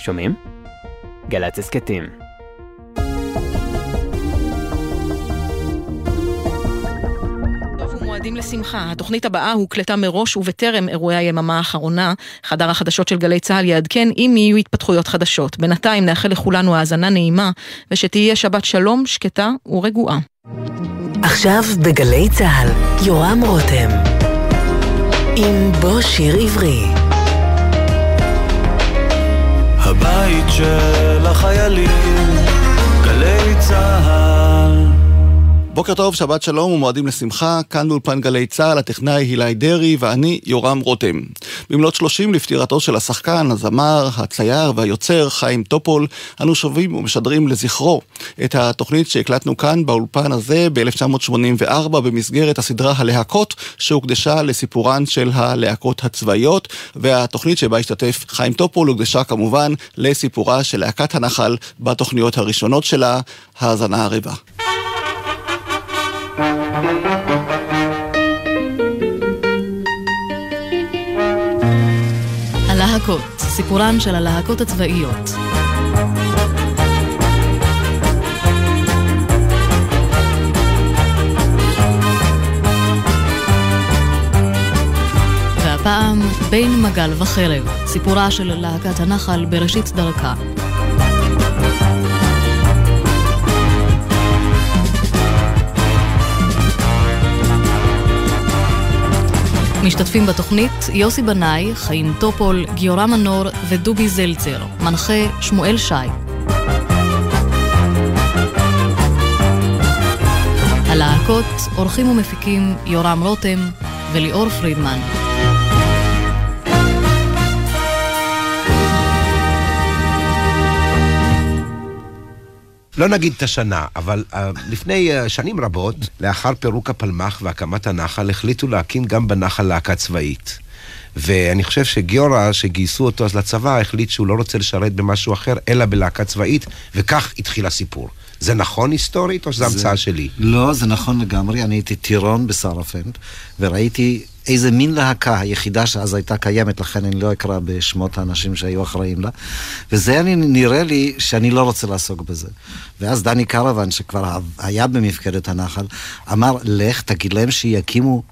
שומעים? גל"צ הסכתים. מועדים לשמחה. התוכנית הבאה הוקלטה מראש ובטרם אירועי היממה האחרונה. חדר החדשות של גלי צה"ל יעדכן אם יהיו התפתחויות חדשות. בינתיים נאחל לכולנו האזנה נעימה, ושתהיה שבת שלום, שקטה ורגועה. עכשיו בגלי צה"ל, יורם רותם. עם בוא שיר עברי. של החיילים, בוקר טוב, שבת שלום ומועדים לשמחה, כאן באולפן גלי צה"ל, הטכנאי הילי דרעי ואני יורם רותם. במלאת 30 לפטירתו של השחקן, הזמר, הצייר והיוצר חיים טופול, אנו שבים ומשדרים לזכרו את התוכנית שהקלטנו כאן באולפן הזה ב-1984 במסגרת הסדרה הלהקות שהוקדשה לסיפורן של הלהקות הצבאיות, והתוכנית שבה השתתף חיים טופול הוקדשה כמובן לסיפורה של להקת הנחל בתוכניות הראשונות שלה, האזנה הרבה. הלהקות, סיפורן של הלהקות הצבאיות. והפעם בין מגל וחרב, סיפורה של להקת הנחל בראשית דרכה. משתתפים בתוכנית יוסי בנאי, חיים טופול, גיורא מנור ודובי זלצר, מנחה שמואל שי. הלהקות, עורכים ומפיקים יורם רותם וליאור פרידמן. לא נגיד את השנה, אבל uh, לפני uh, שנים רבות, לאחר פירוק הפלמ"ח והקמת הנחל, החליטו להקים גם בנחל להקה צבאית. ואני חושב שגיורא, שגייסו אותו אז לצבא, החליט שהוא לא רוצה לשרת במשהו אחר, אלא בלהקה צבאית, וכך התחיל הסיפור. זה נכון היסטורית, או שזו המצאה שלי? לא, זה נכון לגמרי. אני הייתי טירון בסרפנד, וראיתי איזה מין להקה, היחידה שאז הייתה קיימת, לכן אני לא אקרא בשמות האנשים שהיו אחראים לה. וזה אני, נראה לי שאני לא רוצה לעסוק בזה. ואז דני קרוון, שכבר היה במפקדת הנחל, אמר, לך, תגיד להם שיקימו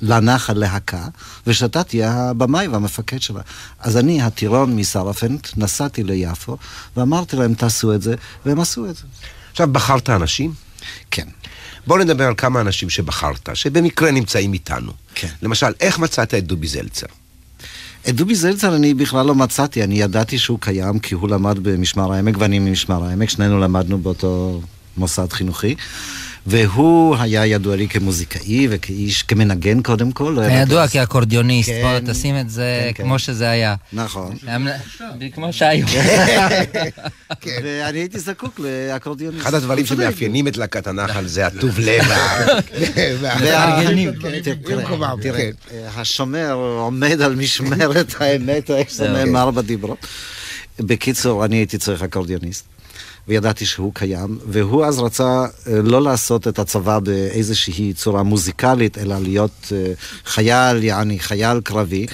לנחל להקה, ושאתה תהיה הבמאי והמפקד שלה. אז אני, הטירון מסרפנט, נסעתי ליפו, ואמרתי להם, תעשו את זה, והם עשו את זה. עכשיו, בחרת אנשים? כן. בואו נדבר על כמה אנשים שבחרת, שבמקרה נמצאים איתנו. כן. למשל, איך מצאת את דובי זלצר? את דובי זלצר אני בכלל לא מצאתי, אני ידעתי שהוא קיים כי הוא למד במשמר העמק ואני ממשמר העמק, שנינו למדנו באותו מוסד חינוכי. והוא היה ידוע לי כמוזיקאי וכאיש, כמנגן קודם כל. היה ידוע כאקורדיוניסט, בוא תשים את זה כמו שזה היה. נכון. כמו שהיו. ואני הייתי זקוק לאקורדיוניסט. אחד הדברים שמאפיינים את להקת הנחל זה הטוב לב. והארגנים. תראה, השומר עומד על משמרת האמת, איך זה נאמר בדיברות. בקיצור, אני הייתי צריך אקורדיוניסט. וידעתי שהוא קיים, והוא אז רצה לא לעשות את הצבא באיזושהי צורה מוזיקלית, אלא להיות חייל, יעני חייל קרבי,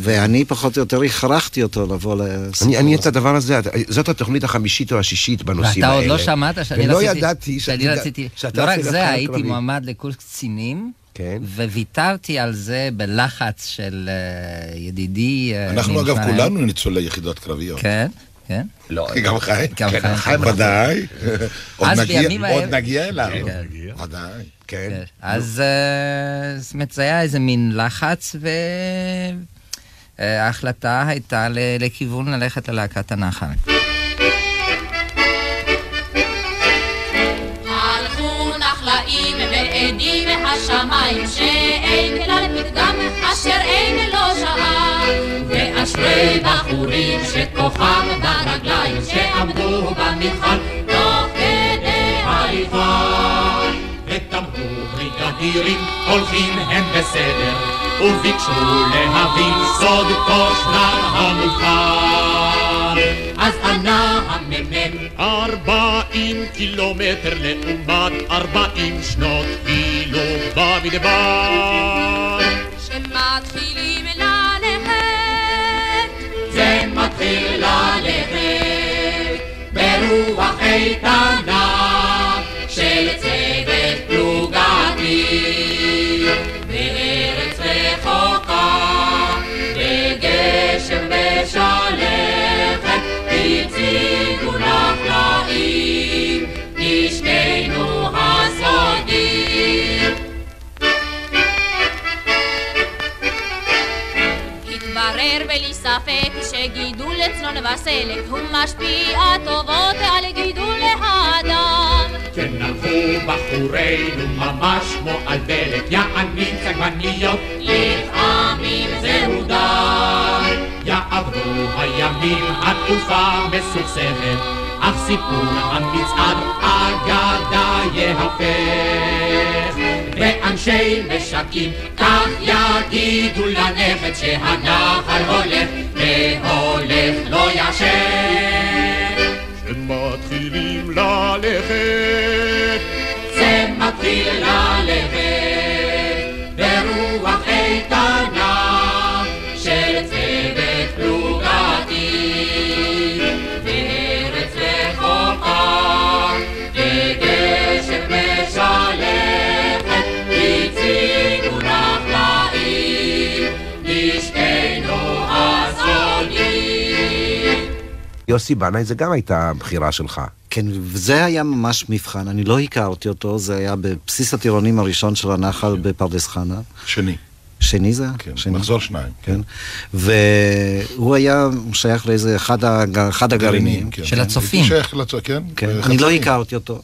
ואני פחות או יותר הכרחתי אותו לבוא לסיפור אני את הדבר הזה, זאת התוכנית החמישית או השישית בנושאים האלה. ואתה עוד לא שמעת שאני ולא ידעתי שאני רציתי, לא רק זה, הייתי מועמד לקורס קצינים. כן. וויתרתי על זה בלחץ של ידידי. אנחנו אגב כולנו ניצולי יחידות קרביות. כן. כן? לא, גם חיים. גם חיים. ודאי. אז בימים עוד נגיע אליו. ודאי. כן. אז זאת אומרת, זה היה איזה מין לחץ, וההחלטה הייתה לכיוון ללכת ללהקת הנחל. ועדים השמיים שאין כלל פתגם אשר אין לו שעה ואשרי בחורים שכוחם ברגליים שעמדו במבחן תוך כדי הליכה ותמרו בריגדירים הולכים הם בסדר וביקשו להבין סוד כושלם המובחן אז ענה הממ"מ ארבעים קילומטר לעומת ארבעים שנות כאילו במדבר שמתחילים אוויר לנכה, ברוח איתנה של צוות פלוגתי. בארץ רחוקה, בגשם ושלכת, הציגו נחלאים, נשקנו ה... התברר בלי ספק שגידול צנון וסלק הוא משפיע טובות על גידול האדם. כן הלכו בחורינו ממש כמו על דלק, יענים צגמניות, לפעמים זהו די. יעברו הימים, התקופה מסוכסכת, אך סיפור המצעד אגדה יהפך. ואנשי משקים כך יגידו לנכד שהנחל הולך והולך לא ישן. שמתחילים ללכת, זה מתחיל ללכת יוסי בנאי זה גם הייתה בחירה שלך. כן, וזה היה ממש מבחן, אני לא הכרתי אותו, זה היה בבסיס הטירונים הראשון של הנחל בפרדס חנה. שני. שני זה? כן, שני. מחזור שניים. כן. והוא היה שייך לאיזה אחד, הג... אחד הגרעינים. כן. של הצופים. שייך לצופים, כן. כן. אני לא הכרתי אותו.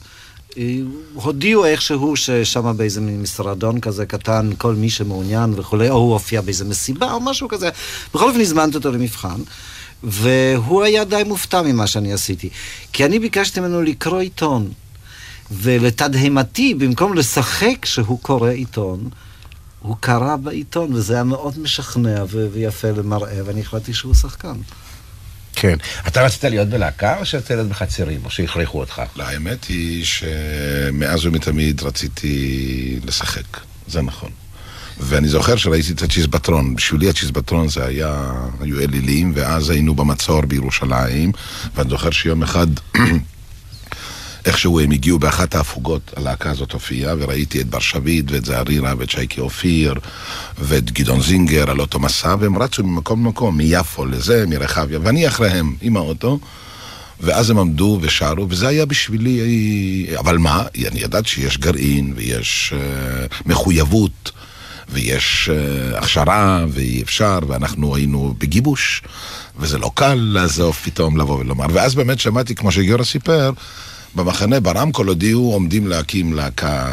אה, הודיעו איכשהו ששם באיזה משרדון כזה קטן, כל מי שמעוניין וכולי, או הוא הופיע באיזה מסיבה או משהו כזה. בכל אופן הזמנתי אותו למבחן, והוא היה די מופתע ממה שאני עשיתי. כי אני ביקשתי ממנו לקרוא עיתון, ולתדהמתי, במקום לשחק שהוא קורא עיתון, הוא קרא בעיתון, וזה היה מאוד משכנע ו- ויפה למראה, ואני החלטתי שהוא שחקן. כן. אתה רצית להיות בלהקה או שרצית להיות בחצרים, או שהכריחו אותך? לא, האמת היא שמאז ומתמיד רציתי לשחק, זה נכון. ואני זוכר שראיתי את הצ'יזבטרון, בשבילי הצ'יזבטרון זה היה, היו אלילים, ואז היינו במצור בירושלים, ואני זוכר שיום אחד, איכשהו הם הגיעו באחת ההפוגות, הלהקה הזאת הופיעה, וראיתי את בר שביט, ואת זערירה, ואת שייקי אופיר, ואת גדעון זינגר על אותו מסע, והם רצו ממקום למקום, מיפו לזה, מרחביה, ואני אחריהם, עם האוטו. ואז הם עמדו ושרו, וזה היה בשבילי, אבל מה, אני ידעתי שיש גרעין ויש uh, מחויבות ויש uh, הכשרה ואי אפשר, ואנחנו היינו בגיבוש, וזה לא קל לעזוב פתאום לבוא ולומר. ואז באמת שמעתי, כמו שגיורא סיפר, במחנה ברמקול הודיעו עומדים להקים להקה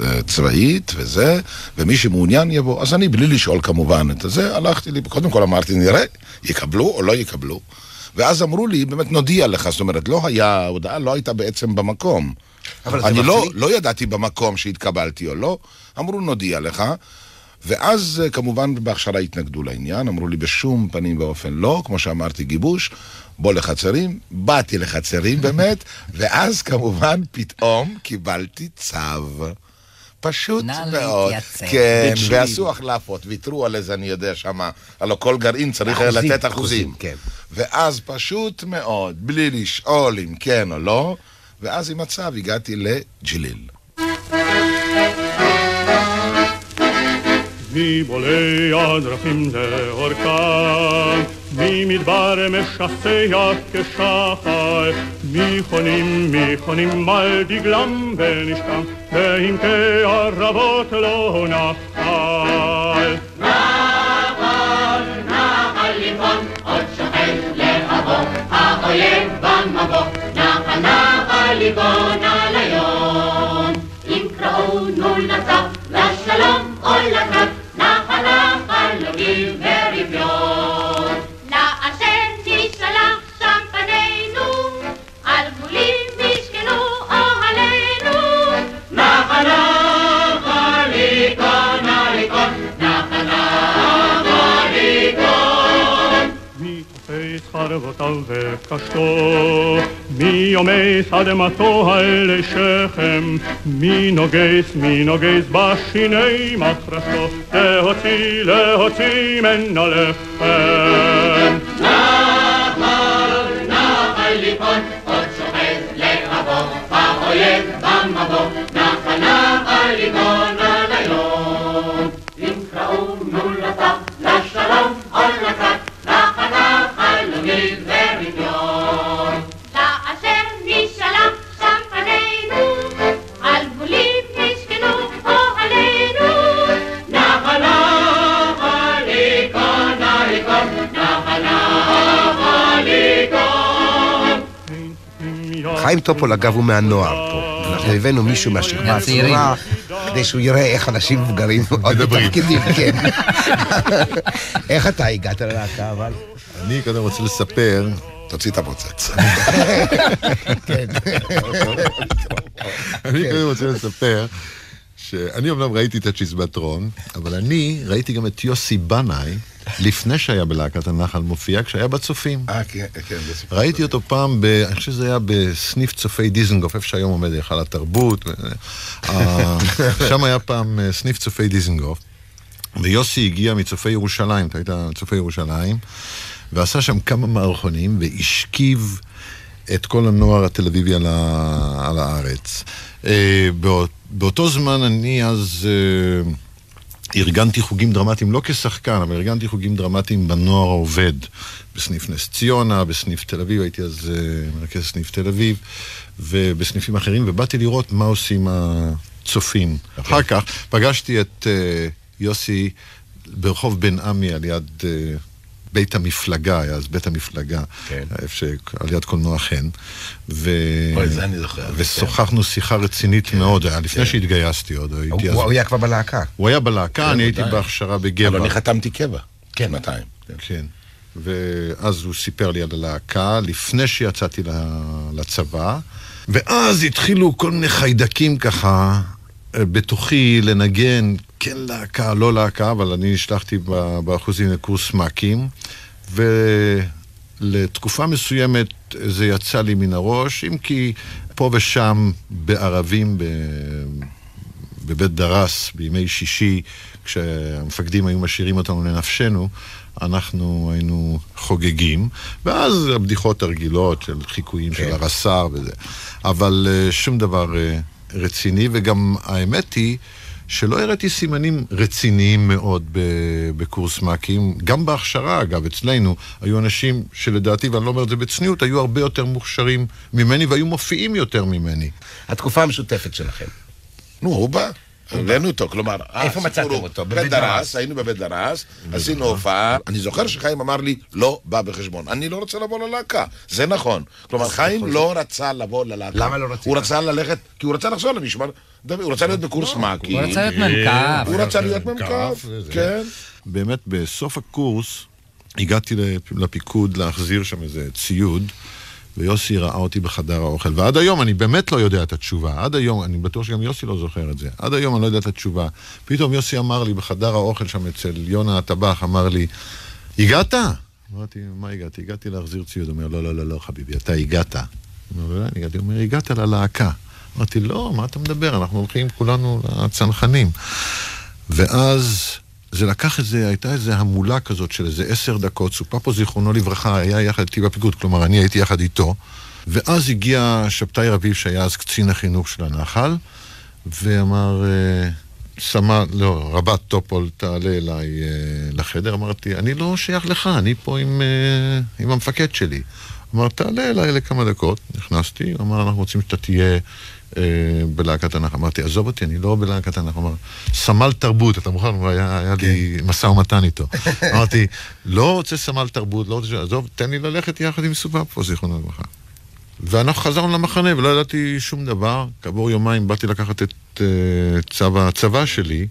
אה, צבאית וזה, ומי שמעוניין יבוא. אז אני, בלי לשאול כמובן את זה, הלכתי לי, קודם כל אמרתי, נראה, יקבלו או לא יקבלו. ואז אמרו לי, באמת נודיע לך, זאת אומרת, לא היה, ההודעה לא הייתה בעצם במקום. אבל אני לא. לא ידעתי במקום שהתקבלתי או לא, אמרו נודיע לך, ואז אה, כמובן בהכשרה התנגדו לעניין, אמרו לי בשום פנים ואופן לא, כמו שאמרתי, גיבוש, בוא לחצרים, באתי לחצרים באמת, ואז כמובן פתאום קיבלתי צו. פשוט מאוד. להתייצב. כן, בצ'יל. ועשו החלפות, ויתרו על איזה, אני יודע, שמה, הלוא כל גרעין צריך אחוזים, לתת אחוזים. כן. ואז פשוט מאוד, בלי לשאול אם כן או לא, ואז עם הצו הגעתי לג'ליל. מבולי הדרכים לאורכם, ממדבר משסע כשחר, מחונים מחונים על דגלם ונשקם, בעמקי ערבות לא נחל. נחל, נחל ליפון, עוד שוכן להבוא, האויב במבוא, נחל, נחל ליפון על היום. אם קראונו לצו, לשלום מחשבותיו וקשתו. מי יומס אדמתו האלה שכם, מי נוגס, מי נוגס בשיני מחרשתו, להוציא, להוציא ממנו לחם. נחל, נחל ליפול, עוד שוחז לבבו, האויב במבוא, נחל נחל ליפול. חיים טופול, אגב, הוא מהנוער פה. אנחנו הבאנו מישהו מהשכבה. הצעירה, כדי שהוא יראה איך אנשים מבוגרים עוד בתפקידים, כן. איך אתה הגעת ללהקה, אבל? אני קודם רוצה לספר... תוציא את הפוצץ. כן. אני קודם רוצה לספר שאני אומנם ראיתי את הצ'יזבטרון, אבל אני ראיתי גם את יוסי בנאי, לפני שהיה בלהקת הנחל מופיע, כשהיה בצופים. אה, כן, כן. סיפור. ראיתי אותו פעם, ב, אני חושב שזה היה בסניף צופי דיזנגוף, איפה שהיום עומד היכל התרבות. אה, שם היה פעם אה, סניף צופי דיזנגוף, ויוסי הגיע מצופי ירושלים, אתה היית צופי ירושלים, ועשה שם כמה מערכונים, והשכיב את כל הנוער התל אביבי על, ה, על הארץ. אה, באות, באותו זמן אני אז... ארגנתי חוגים דרמטיים, לא כשחקן, אבל ארגנתי חוגים דרמטיים בנוער העובד, בסניף נס ציונה, בסניף תל אביב, הייתי אז uh, מרכז סניף תל אביב, ובסניפים אחרים, ובאתי לראות מה עושים הצופים. אחר כך פגשתי את uh, יוסי ברחוב בן עמי על יד uh, בית המפלגה, היה אז בית המפלגה, כן. איפה ש... על יד קולנוע חן. ו... אוי, זה אני זוכר. ושוחחנו שיחה רצינית מאוד, היה לפני שהתגייסתי עוד, הייתי אז... הוא היה כבר בלהקה. הוא היה בלהקה, אני הייתי. בהכשרה בגבע. אבל אני חתמתי קבע. כן. שנתיים. כן. ואז הוא סיפר לי על הלהקה, לפני שיצאתי לצבא, ואז התחילו כל מיני חיידקים ככה בתוכי לנגן, כן להקה, לא להקה, אבל אני נשלחתי באחוזים לקורס מ"כים, ולתקופה מסוימת זה יצא לי מן הראש, אם כי פה ושם בערבים, ב... בבית דרס בימי שישי, כשהמפקדים היו משאירים אותנו לנפשנו, אנחנו היינו חוגגים, ואז הבדיחות הרגילות של חיקויים של הרס"ר וזה. אבל אה, שום דבר אה, רציני, וגם האמת היא שלא הראיתי סימנים רציניים מאוד בקורס מ"כים. גם בהכשרה, אגב, אצלנו, היו אנשים שלדעתי, ואני לא אומר את זה בצניעות, היו הרבה יותר מוכשרים ממני והיו מופיעים יותר ממני. התקופה המשותפת שלכם. נו, הוא בא. הבאנו אותו, כלומר... איפה מצאתם אותו? בבית דרס. היינו בבית דרס, עשינו הופעה. אני זוכר שחיים אמר לי, לא בא בחשבון. אני לא רוצה לבוא ללהקה. זה נכון. כלומר, חיים לא רצה לבוא ללהקה. למה לא רצית? הוא רצה ללכת, כי הוא רצה לחזור למשמר... הוא רצה להיות בקורס מ"כי. הוא רצה להיות מ"כ. הוא רצה להיות מ"כ, כן. באמת, בסוף הקורס הגעתי לפיקוד להחזיר שם איזה ציוד, ויוסי ראה אותי בחדר האוכל. ועד היום אני באמת לא יודע את התשובה. עד היום, אני בטוח שגם יוסי לא זוכר את זה. עד היום אני לא יודע את התשובה. פתאום יוסי אמר לי בחדר האוכל שם אצל יונה הטבח, אמר לי, הגעת? אמרתי, מה הגעתי? הגעתי להחזיר ציוד. הוא אומר, לא, לא, לא, לא, חביבי, אתה הגעת. לא, הגעתי. הוא אומר, הגעת ללהקה. אמרתי, לא, מה אתה מדבר? אנחנו הולכים כולנו לצנחנים. ואז זה לקח איזה, הייתה איזה המולה כזאת של איזה עשר דקות, סופפו זיכרונו לברכה היה יחד איתי בפיקוד, כלומר אני הייתי יחד איתו, ואז הגיע שבתאי רביב שהיה אז קצין החינוך של הנחל, ואמר, אה, סמל, לא, רבת טופול תעלה אליי אה, לחדר, אמרתי, אני לא שייך לך, אני פה עם, אה, עם המפקד שלי. אמר, תעלה אליי לכמה דקות, נכנסתי, אמר, אנחנו רוצים שאתה תהיה בלהקת הנחל. אמרתי, עזוב אותי, אני לא בלהקת. הוא אמר, סמל תרבות, אתה מוכן? היה, היה לי משא ומתן איתו. אמרתי, לא רוצה סמל תרבות, לא רוצה, עזוב, תן לי ללכת יחד עם סובבו, זיכרונו לברכה. ואנחנו חזרנו למחנה ולא ידעתי שום דבר. כעבור יומיים באתי לקחת את uh, צו הצבא שלי,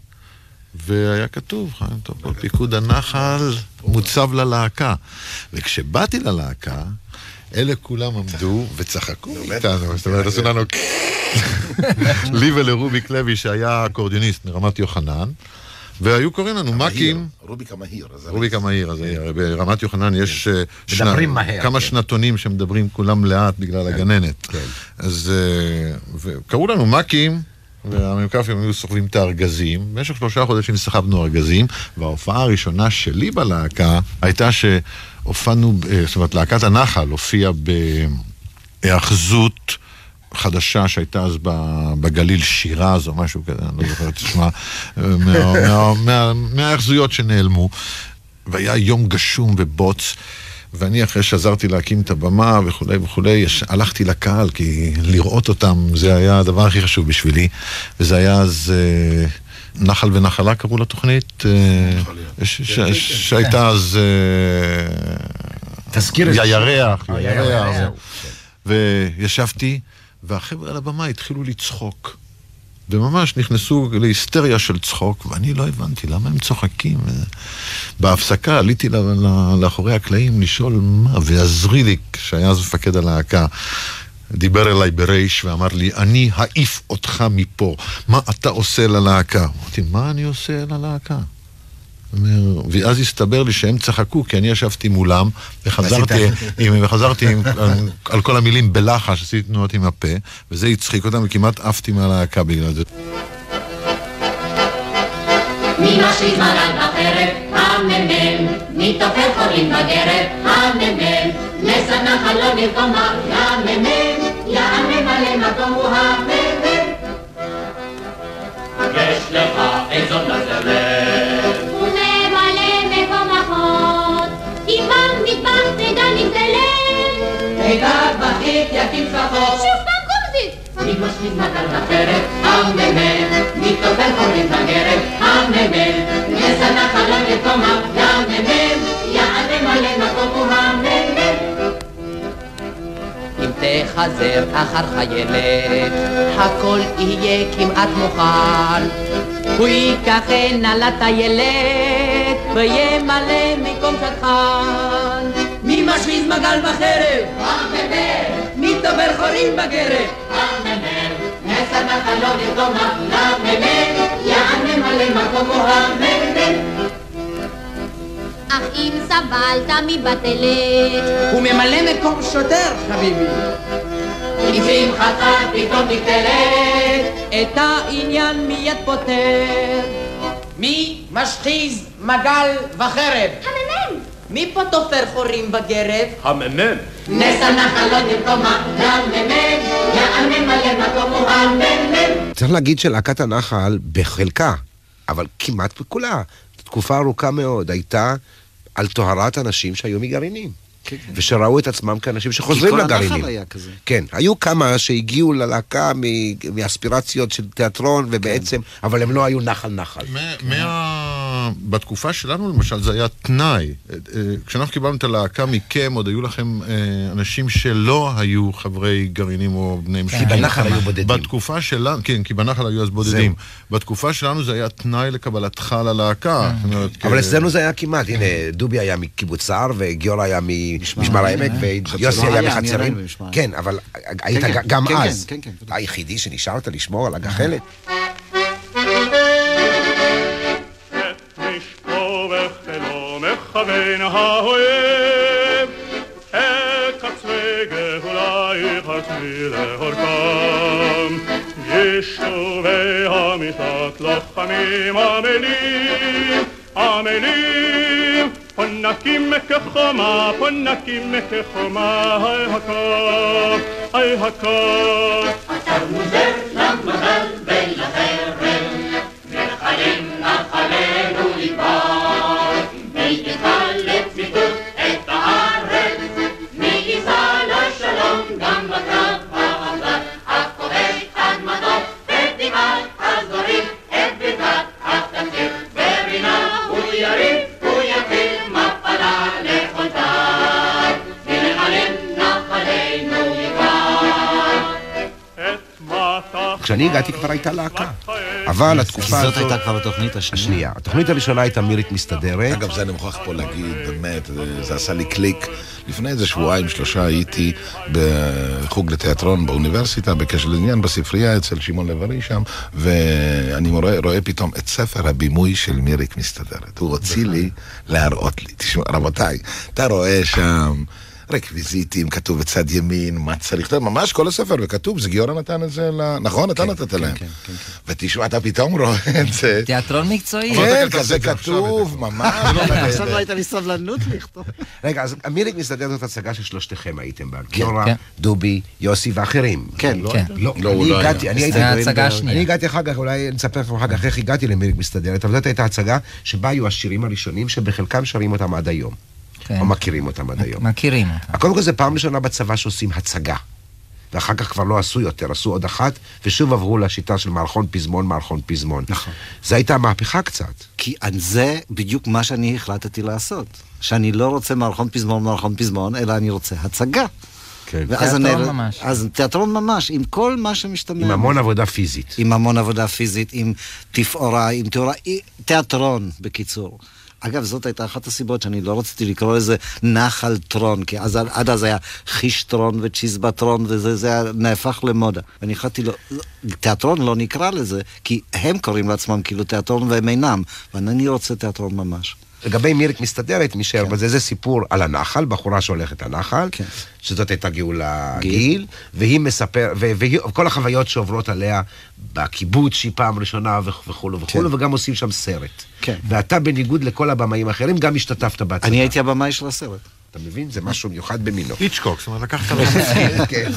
והיה כתוב, חיים טוב, פיקוד הנחל מוצב ללהקה. וכשבאתי ללהקה, אלה כולם עמדו וצחקו איתנו, זאת אומרת, עשו לנו... לי ולרוביק לוי, שהיה אקורדיוניסט מרמת יוחנן, והיו קוראים לנו מ"כים. רוביק המהיר. רוביק המהיר, אז ברמת יוחנן יש אה, מדברים מהר, כמה כן. שנתונים שמדברים כולם לאט בגלל הגננת. אז אה, וקראו לנו מ"כים, והמ"כ הם היו סוחבים את הארגזים. במשך שלושה חודשים סחבנו ארגזים, וההופעה הראשונה שלי בלהקה הייתה שהופענו, אה, זאת אומרת, להקת הנחל הופיעה בהיאחזות. חדשה שהייתה אז בגליל שירז או משהו כזה, אני לא זוכר את שמה, מה- מה- מה- מההיאחזויות שנעלמו. והיה יום גשום ובוץ, ואני אחרי שעזרתי להקים את הבמה וכולי וכולי, הלכתי לקהל, כי לראות אותם זה היה הדבר הכי חשוב בשבילי, וזה היה אז... אה, נחל ונחלה קראו לתוכנית, אה, ש- ש- שהייתה אז... אה, תזכיר את זה. ירח, אה, ירח. ירח. וישבתי, והחבר'ה על הבמה התחילו לצחוק. וממש נכנסו להיסטריה של צחוק, ואני לא הבנתי למה הם צוחקים. בהפסקה עליתי לאחורי הקלעים לשאול מה, ועזריליק, שהיה אז מפקד הלהקה, דיבר אליי ברייש ואמר לי, אני אעיף אותך מפה, מה אתה עושה ללהקה? אמרתי, מה אני עושה ללהקה? ואז הסתבר לי שהם צחקו, כי אני ישבתי מולם, וחזרתי, עם, וחזרתי עם, על, על כל המילים בלחש, עשיתי תנועות עם הפה, וזה הצחיק אותם, וכמעט עפתי מהלהקה בגלל זה. בחרב? הממם. מי תופר חורים בגרב? הממם. נס הנחל לא נרקומה, יממם. הוא הממם. יש לך איזו נזלת. ולמלא מקום אחות. אם במטבח תדע נגדלת. תדע בכית יקים צלחות. שוב פעם גומזית. מי משליט מגל בחרב? הממם. מי תופר חורים בגרב? הממם. נס הנחל לא נרקומה, יממם. יענה מלא מקום הוא הממם. תחזר אחר חיילת, הכל יהיה כמעט מוכן. הוא ייקח הנה לטיילת, וימלא מקום שטחן. מי משמיז מגל בחרב? הממם. מי דובר חורים בגרב? הממם. נס הנחל לא נרקומה, לממם. יענה מלא מקום הוא הממם. אך אם סבלת מבטלת. הוא ממלא מקום שוטר, חביבי. אם שמחתך פתאום נגדלת, את העניין מיד פותר. מי משחיז מגל וחרב? הממם. מי פה תופר חורים בגרב? הממם. נס הנחל לא נרקומה, לממם. יענה מלא מקום הוא הממם. צריך להגיד שלהקת הנחל, בחלקה, אבל כמעט בכולה, תקופה ארוכה מאוד, הייתה על טוהרת אנשים שהיו מגרעינים. ושראו את עצמם כאנשים שחוזרים כל לגרעינים. הנחל היה כזה. כן, היו כמה שהגיעו ללהקה מ- מאספירציות של תיאטרון, ובעצם, אבל הם לא היו נחל נחל. מה... בתקופה שלנו למשל זה היה תנאי. אה, אה, כשאנחנו קיבלנו את הלהקה מכם, עוד היו לכם אה, אנשים שלא היו חברי גרעינים או בני משקים. בנחל היו בודדים. בתקופה שלנו, כן, כי בנחל היו אז בודדים. בתקופה שלנו זה היה תנאי לקבלתך ללהקה. אומרת, אבל אצלנו זה היה כמעט, הנה, דובי היה מקיבוץ סער, וגיורא היה ממשמר העמק, העמק, אה? ויוסי. היה מחצרים. במשמר העמק. כן, אבל היית כן, גם כן, אז. כן, כן, כן. היחידי שנשארת לשמור על הגחלת. את גאולייך עצמי לאורכם. יישובי המשק לוחמים עמלים, עמלים, פונקים כחומה, פונקים כחומה, היי הקו, היי הקו. מוזר למזל כשאני הגעתי כבר הייתה להקה. אבל התקופה זאת הזאת... הייתה כבר התוכנית השנייה. השנייה. התוכנית הראשונה הייתה מירית מסתדרת. אגב, זה אני מוכרח פה להגיד, באמת, זה- עשה לי קליק. לפני איזה שבועיים, שלושה, הייתי בחוג לתיאטרון באוניברסיטה, בקשר לעניין, בספרייה אצל שמעון לב-ארי שם, ואני רואה, רואה פתאום את ספר הבימוי של מיריק מסתדרת. הוא הוציא לי להראות לי. תשמעו, רבותיי, אתה רואה שם... רקוויזיטים, כתוב בצד ימין, מה צריך, אתה יודע, ממש כל הספר, וכתוב, זה גיורא נתן את זה, ל... נכון? אתה נתת להם. ותשמע, אתה פתאום רואה את זה. תיאטרון מקצועי. כן, כזה כתוב, ממש. עכשיו לא הייתה לי סבלנות לכתוב. רגע, אז המיריק מסתדר זאת הצגה ששלושתכם הייתם בה. גיורא, כן. דובי, יוסי ואחרים. כן, לא, כן. לא, לא, הוא אני לא היה. הגעתי, אני הייתי... זה ההצגה השנייה. אני הגעתי אחר כך, אולי נספר לכם אחר כך איך הגעתי למיריק מסתדרת, אבל זאת הייתה הצגה שבה היו השירים הראשונים שבחלקם שרים אותם עד היום. כן. או מכירים אותם עד היום. מכירים אותה. קודם כל זה פעם ראשונה בצבא שעושים הצגה. ואחר כך כבר לא עשו יותר, עשו עוד אחת, ושוב עברו לשיטה של מערכון פזמון, מערכון פזמון. נכון. זו הייתה מהפכה קצת. כי זה בדיוק מה שאני החלטתי לעשות. שאני לא רוצה מערכון פזמון, מערכון פזמון, אלא אני רוצה הצגה. כן. ואז תיאטרון אני- ממש. אז תיאטרון ממש, עם כל מה שמשתמע. עם המון עבודה פיזית. עם המון עבודה פיזית, עם תפאורה, עם תאורה, תיאטרון, בקיצור. אגב, זאת הייתה אחת הסיבות שאני לא רציתי לקרוא לזה נחל טרון, כי אז, עד אז היה חישטרון וצ'יזבטרון, וזה זה היה נהפך למודה. ואני החלטתי לו, לא, תיאטרון לא נקרא לזה, כי הם קוראים לעצמם כאילו תיאטרון והם אינם, ואני רוצה תיאטרון ממש. לגבי מירק מסתדרת, נשאר בזה, זה סיפור על הנחל, בחורה שהולכת לנחל, שזאת הייתה גאולה גיל, והיא מספר, וכל החוויות שעוברות עליה בקיבוץ שהיא פעם ראשונה וכ- וכולו וכולו, וגם עושים שם סרט. כן. ואתה בניגוד לכל הבמאים האחרים, גם השתתפת בהצגה. אני הייתי הבמאי של הסרט. אתה מבין? זה משהו מיוחד במינו. איצ'קוק, זאת אומרת, לקחת לו. כן.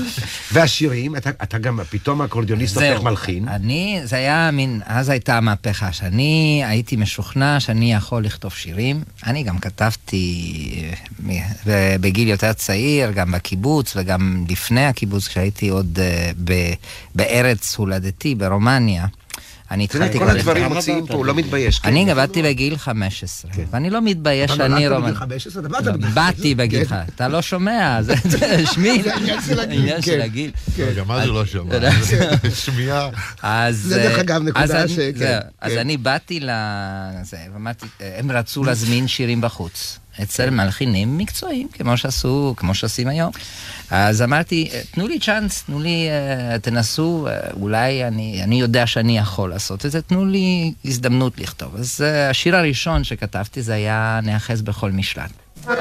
והשירים, אתה, אתה גם פתאום האקורדיוניסט הופך. מלחין. אני, זה היה מין, אז הייתה המהפכה, שאני הייתי משוכנע שאני יכול לכתוב שירים. אני גם כתבתי אה, בגיל יותר צעיר, גם בקיבוץ וגם לפני הקיבוץ, כשהייתי עוד אה, ב- בארץ הולדתי, ברומניה. אני התחלתי... כל הדברים מוציאים פה, הוא לא מתבייש. כן. אני באתי בגיל 15, ואני לא מתבייש אתה שאני נולדת רומני. בגיל 15? אתה באת לא, בגיל באתי בגיל כן. 15, אתה לא שומע, זה שמי, זה העניין של הגיל, כן. לא, גם אז הוא לא שמע. שמיעה. זה דרך אגב נקודה ש- כן, אז כן. אני באתי ואמרתי, אה, הם רצו להזמין שירים בחוץ. אצל מלחינים מקצועיים, כמו שעשו, כמו שעושים היום. אז אמרתי, תנו לי צ'אנס, תנו לי, אה, תנסו, אה, אולי אני, אני יודע שאני יכול לעשות את זה, תנו לי הזדמנות לכתוב. אז אה, השיר הראשון שכתבתי זה היה נאחז בכל משלט. נאחז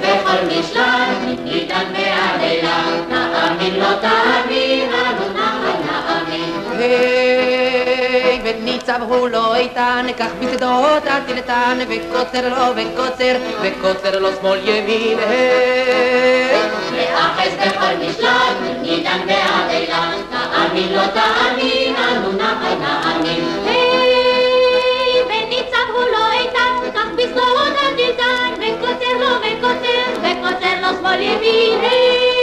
בכל משלט, ניתן בעלילה, נאמין לא תאמין, וניצב הוא לא איתן, כך בשדות הטילטן, וקוצר לו וקוצר, וקוצר לו שמאל ימין. נאחז בכל משלט, ניתן בעלילה, נאמין לא תאמין, אנו נחל נאמין. היי, וניצב הוא לא איתן, כך בשדות הדלתן, וקוצר לו וקוצר, וקוצר לו שמאל ימין,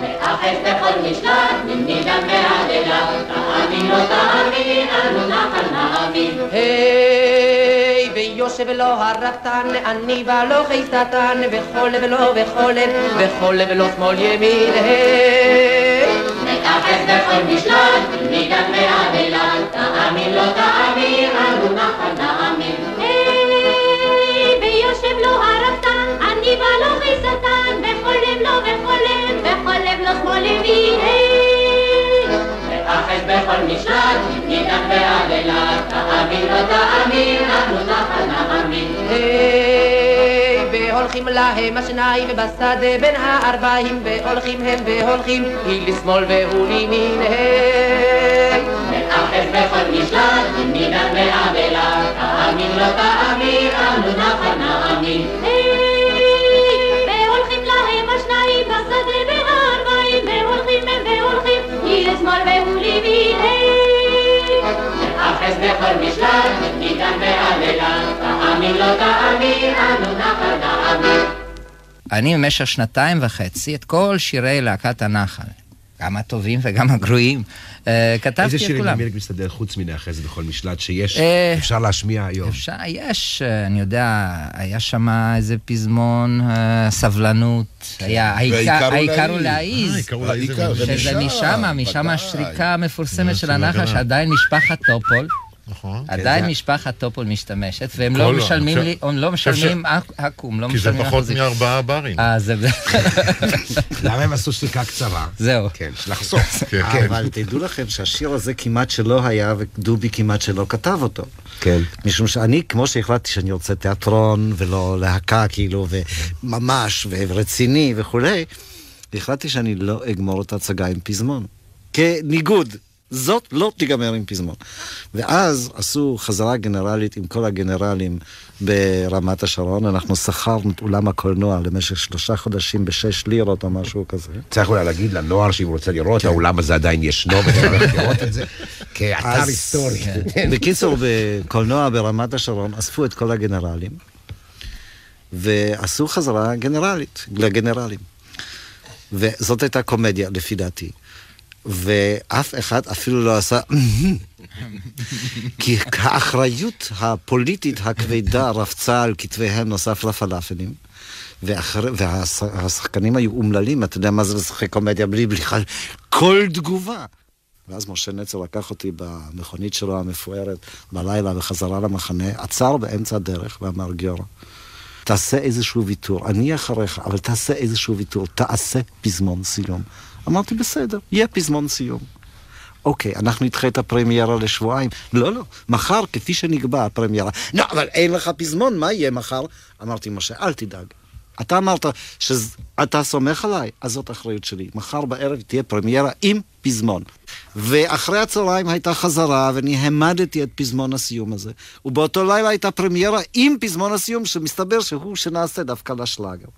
נאחז בכל משלט, ניתן בעלילה, תאמין לא תאמין, אנו נחל נאמין. היי, ויושב לו הרפתן, אני ולא חיסתן, וכל לו וכל וכל לו שמאל ימין, היי. נאחז בכל משלט, ניתן בעלילה, תאמין לא תאמין, אנו נחל נאמין. שמאל ימין, היי. נאחז בכל משלט, ניתן בעלילה, תאמין לא תאמין, אנו נחל נאמין. והולכים להם השניים בשדה בין הארבעים, והולכים הם והולכים, היא לשמאל והוא לימין, היי. נאחז בכל משלט, ניתן בעלילה, תאמין לא תאמין, אנו נחל נאמין. לימין, היי. נאחז בכל משלט, ניתן בעלילה, תאמין לא תאמין, אנו נחל נאמין. אני במשך שנתיים וחצי את כל שירי להקת הנחל, גם הטובים וגם הגרועים, אה, כתבתי איזה את שירים כולם. למירק מסתדר חוץ מנאחז בכל משלט שיש, אה, אפשר להשמיע היום? אפשר, יש, אה, אני יודע, היה שם איזה פזמון, סבלנות, היה והעיקר העיקר הוא להעיז. העיקר הוא להעיז זה שזה משם, משם. השריקה המפורסמת של הגנה. שעדיין משפחת טופול. נכון. עדיין זה- משפחת טופול משתמשת, והם לא לא, משלמים לי, הם לא משלמים עכו"ם, לא כי זה משלמים פחות אחוזים. מארבעה ברים. אה, זה... למה הם עשו שתיקה קצרה? זהו. כן, לחסוך. כן. אבל תדעו לכם שהשיר הזה כמעט שלא היה, ודובי כמעט שלא כתב אותו. כן. משום שאני, כמו שהחלטתי שאני רוצה תיאטרון ולא להקה, כאילו, וממש, ורציני וכולי, החלטתי שאני לא אגמור את ההצגה עם פזמון. כניגוד. זאת לא תיגמר עם פזמון. ואז עשו חזרה גנרלית עם כל הגנרלים ברמת השרון, אנחנו שכרנו את אולם הקולנוע למשך שלושה חודשים בשש לירות או משהו כזה. צריך אולי להגיד לנוער שאם הוא רוצה לראות, האולם הזה עדיין ישנו, וצריך לראות את זה כאתר היסטורי. בקיצור, בקולנוע ברמת השרון אספו את כל הגנרלים, ועשו חזרה גנרלית, לגנרלים. וזאת הייתה קומדיה, לפי דעתי. ואף אחד אפילו לא עשה... כי האחריות הפוליטית הכבדה רבצה על כתפיהם נוסף לפלאפלים. והשחקנים היו אומללים, אתה יודע מה זה לשחק קומדיה בלי בכלל כל תגובה. ואז משה נצר לקח אותי במכונית שלו המפוארת בלילה וחזרה למחנה, עצר באמצע הדרך ואמר גיורא, תעשה איזשהו ויתור, אני אחריך, אבל תעשה איזשהו ויתור, תעשה פזמון סיום. אמרתי, בסדר, יהיה פזמון סיום. אוקיי, אנחנו נדחה את הפרמיירה לשבועיים. לא, לא, מחר, כפי שנקבע הפרמיירה. לא, אבל אין לך פזמון, מה יהיה מחר? אמרתי, משה, אל תדאג. אתה אמרת שאתה סומך עליי, אז זאת אחריות שלי. מחר בערב תהיה פרמיירה עם פזמון. ואחרי הצהריים הייתה חזרה, ואני העמדתי את פזמון הסיום הזה. ובאותו לילה הייתה פרמיירה עם פזמון הסיום, שמסתבר שהוא שנעשה דווקא לשלאגר.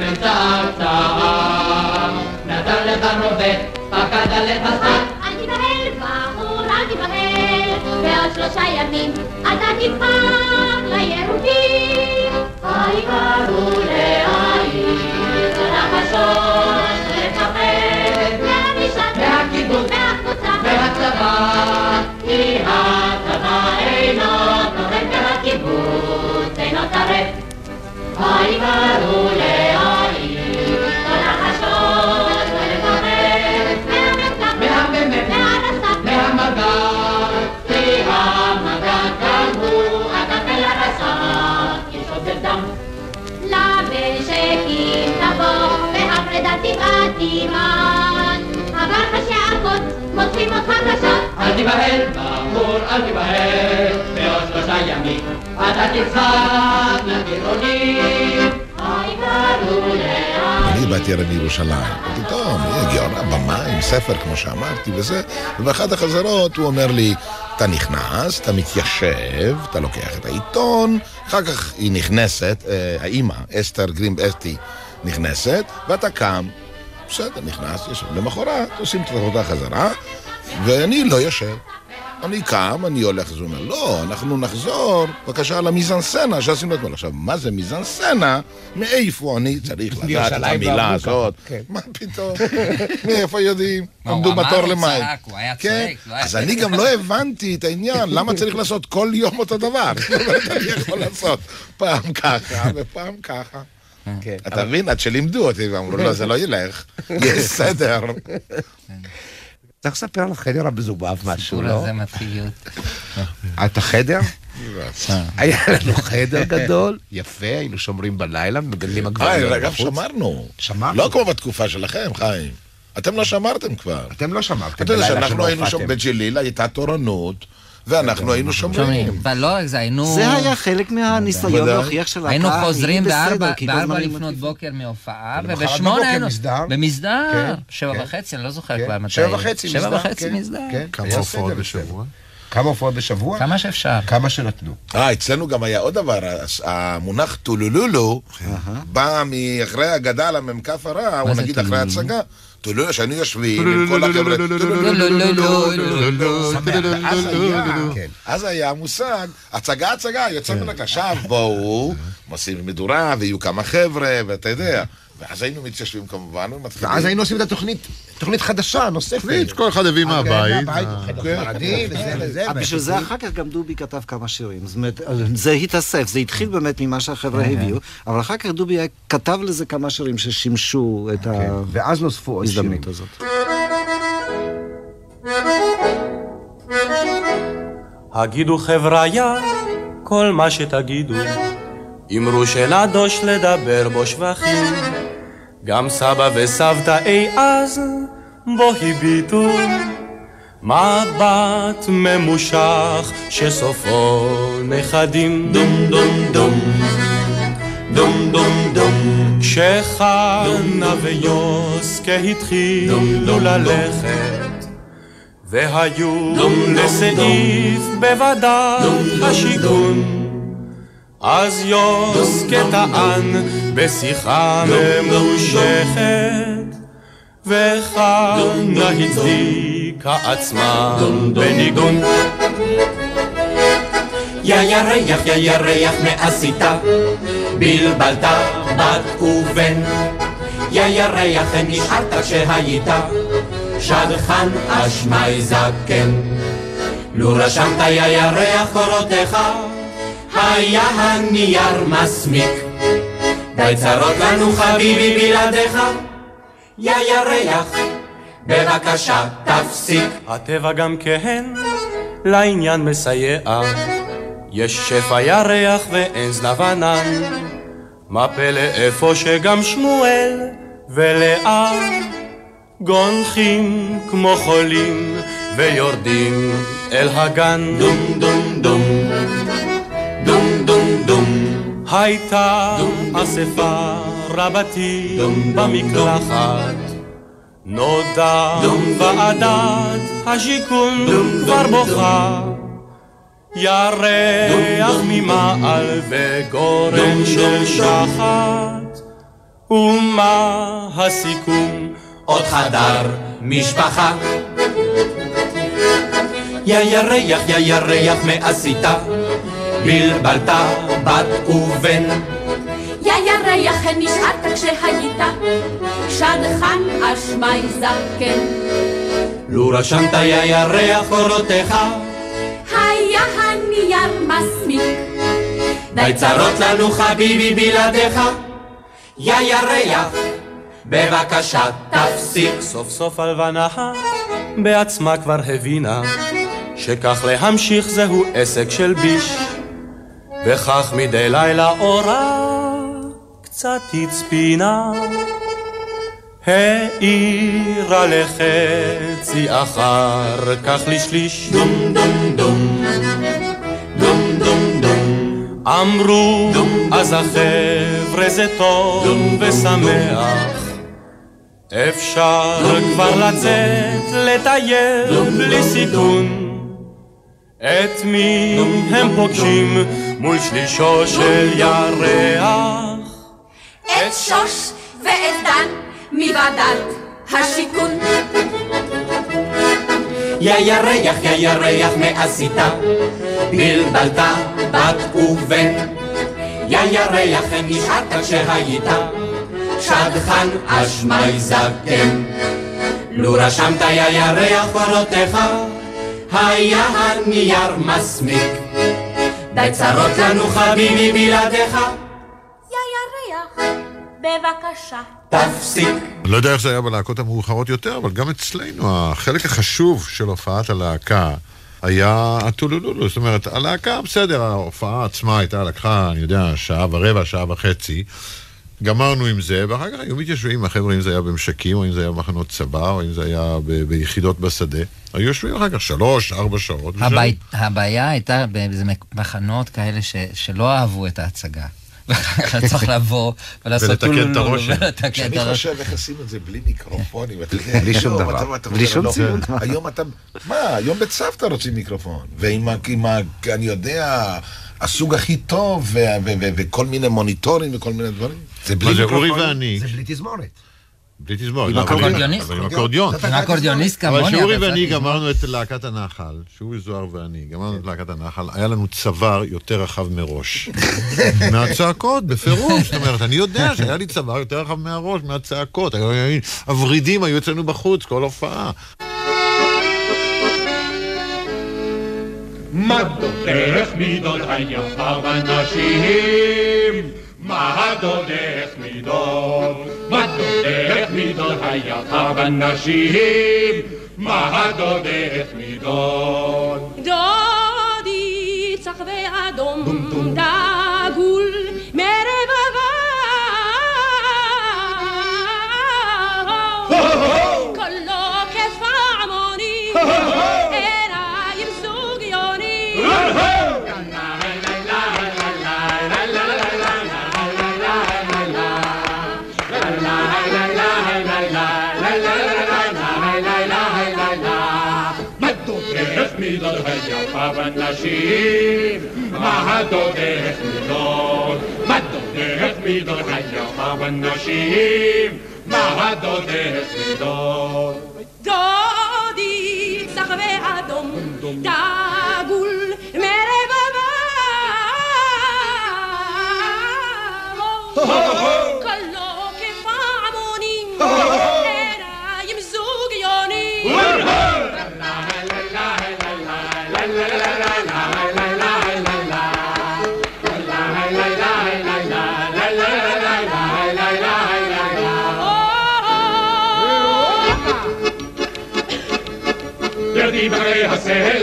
והמ"ם צעצעה נתן לך רובה, פקד עליך סתם אל תיבהל, בחור, אל תיבהל בעוד שלושה ימים אתה תבחר לירוקים העיקר הוא להעיר לנחשות לפחד מהמשט מהקיבוץ מהקבוצה מהצבא כי הצבא אינו תורם והקיבוץ אינו טרף העיקר הוא להעיר והפרידה תבעט עימן עבר השעקות מוצאים אותך קשות. אל תיבהל, בחור, אל תיבהל, בעוד שלושה ימים אתה תצחק להעיר. אני באתי הרי מירושלים, פתאום, הגיע במה עם ספר, כמו שאמרתי, וזה, ובאחת החזרות הוא אומר לי, אתה נכנס, אתה מתיישב, אתה לוקח את העיתון, אחר כך היא נכנסת, אה, האימא, אסתר גרין אסתי, נכנסת, ואתה קם, בסדר, נכנס, יושב. למחרת עושים את העבודה חזרה, ואני לא יושב. אני קם, אני הולך, אז הוא אומר, לא, אנחנו נחזור, בבקשה, למיזנסצנה שעשינו אתמול. עכשיו, מה זה מיזנסצנה? מאיפה אני צריך לדעת את המילה הזאת? כן. מה פתאום? מאיפה יודעים? עמדו בתור למים. הוא היה כן, צועק, אז אני גם לא הבנתי את העניין, למה צריך לעשות כל יום אותו דבר? אני יכול לעשות פעם ככה ופעם ככה. כן. אתה מבין? עד שלימדו אותי ואמרו, לא, זה לא ילך, יש סדר. צריך לספר על החדר המזובב משהו, לא? הזה מתחיל להיות... את החדר? אה. היה לנו חדר גדול, יפה, היינו שומרים בלילה, מגדלים עגבניות אה, אגב, בחוץ. שמרנו. שמרנו. לא כמו בתקופה שלכם, חיים. אתם לא שמרתם כבר. אתם לא שמרתם. אתה יודע שאנחנו היינו שם הופעתם. בג'ליל, הייתה תורנות, ואנחנו היינו שומרים. אבל לא רק זה, היינו... זה היה חלק מהניסיון. להוכיח שלהקה היינו היא חוזרים בארבע לפנות. בוקר מהופעה, ובשמונה היינו... מסדר. במסדר. כן, שבע כן. וחצי, אני לא זוכר כן, כבר מתי. שבע וחצי מסדר. שבע וחצי מסדר. כמה הופעות בשבוע? כמה הופעות בשבוע? כמה שאפשר. כמה שנתנו. אה, אצלנו גם היה עוד דבר, המונח טולולולו בא מאחרי הגדה למ"כ הרע, או נגיד אחרי טולולולו? שהיינו יושבים עם כל החבר'ה, כן. אז היה מושג, הצגה הצגה, יוצא מן הכלל, עכשיו בואו, עושים מדורה, ויהיו כמה חבר'ה, ואתה יודע. ואז היינו מתיישבים כמובן, ומתחילים. ואז היינו עושים את התוכנית, תוכנית חדשה, נוספת. תוכנית שכל אחד הביא מהבית. אה. אה, בשביל זה אחר כך גם דובי כתב כמה שירים. זאת אומרת, זה התאסף, זה התחיל באמת ממה שהחבר'ה הביאו, אבל אחר כך דובי כתב לזה כמה שירים ששימשו את כן, ואז נוספו. ההזדמנות הזאת. הגידו חבריה כל מה שתגידו, אמרו שנדוש לדבר בו שבחים. גם סבא וסבתא אי אז בו הביטו. מבט ממושך שסופו נכדים. דום דום דום. דום דום דום. כשחנה ויוסקה התחילו ללכת והיו לסעיף בוודאי השיכון אז יוסקה טען בשיחה ממושכת וחנה הצדיקה עצמה בניגון יא ירח, יא ירח, מה עשית? בלבלת בת ובן. יא ירח, נשארת כשהיית שדכן אשמי זקן. לו רשמת יא ירח קורותיך, היה הנייר מסמיק. די צרות לנו חביבי בלעדיך, יא ירח, בבקשה תפסיק. הטבע גם כן לעניין מסייע. יש שפע ירח ואין זנב ענן מה פלא איפה שגם שמואל ולאה? גונחים כמו חולים ויורדים אל הגן. דום דום דום הייתה אספה רבתי במקלחת. נודע ועדת השיכון כבר בוכה. ירח ממעל וגורן של שחת. ומה הסיכום? עוד חדר משפחה. יא ירח, יא ירח, מה עשית? בלבלת בת ובן יא ירח, נשארת כשהיית שדכן אשמי זקן. לו רשמת יא ירח קורותיך היה הנייר מסמיק. די צרות לנו חביבי בלעדיך יא ירח בבקשה תפסיק סוף סוף הלבנה בעצמה כבר הבינה שכך להמשיך זהו עסק של ביש וכך מדי לילה אורה קצת הצפינה. העירה לחצי אחר כך לשליש. דום דום דום. דום דום דום. אמרו אז החבר'ה זה טוב ושמח. אפשר כבר לצאת לטייל בלי סיכון. את מי הם פוגשים מול שלישו של ירח? את שוש ואת דן מוועדת השיכון. יא ירח, יא ירח, מה עשית? בלבלת בת ובן. יא ירח, נשארת כשהיית שדכן אשמי זקן. לו רשמת יא ירח קורותיך, היה הנייר מסמיק. די צרות לנו חביבי בלעדיך, יא ירח, בבקשה. תפסיק. אני לא יודע איך זה היה בלהקות המאוחרות יותר, אבל גם אצלנו החלק החשוב של הופעת הלהקה היה הטולולולו. זאת אומרת, הלהקה, בסדר, ההופעה עצמה הייתה, לקחה, אני יודע, שעה ורבע, שעה וחצי. גמרנו עם זה, ואחר כך היו מתיישבים החבר'ה, אם זה היה במשקים, או אם זה היה במחנות צבא, או אם זה היה ב- ביחידות בשדה. היו יושבים אחר כך שלוש, ארבע שעות. הבעי- הבעיה הייתה באיזה מחנות כאלה ש- שלא אהבו את ההצגה. ואתה צריך לבוא ולעשות ולתקן את הרושם. כשאני. חושב איך עושים את זה בלי מיקרופונים, אתה יודע, בלי שום דבר. בלי שום לא- ציון. היום אתה, מה, היום בצוותא רוצים מיקרופון, ועם ה... עם ה- אני יודע, הסוג הכי טוב, וכל מיני מוניטורים וכל מיני דברים. זה בלי. אורי ואני, זה בלי תזמורת. בלי תזמורת. עם לא, אבל- אקורדיוניסט. אבל עם אקורדיון. עם אקורדיוניסט אבל כמוני. שאורי אתה ואני גמרנו את להקת הנחל, שאורי זוהר ואני, גמרנו את להקת הנחל, היה לנו צוואר יותר רחב מראש. מהצעקות, בפירוש. זאת אומרת, אני יודע שהיה לי צוואר יותר רחב מהראש, מהצעקות. הוורידים היו אצלנו בחוץ, כל הופעה. מה דודך מידות היפה בנשים? מה דודך מידות? מה דודך מידות היפה בנשים? מה דודך מידות? דודי צח ואדום דגול בנשים, מה דודך מידות, מה דודך מידות? היפה בנשים, מה דודך מידות. דודי צח ואדום, דגול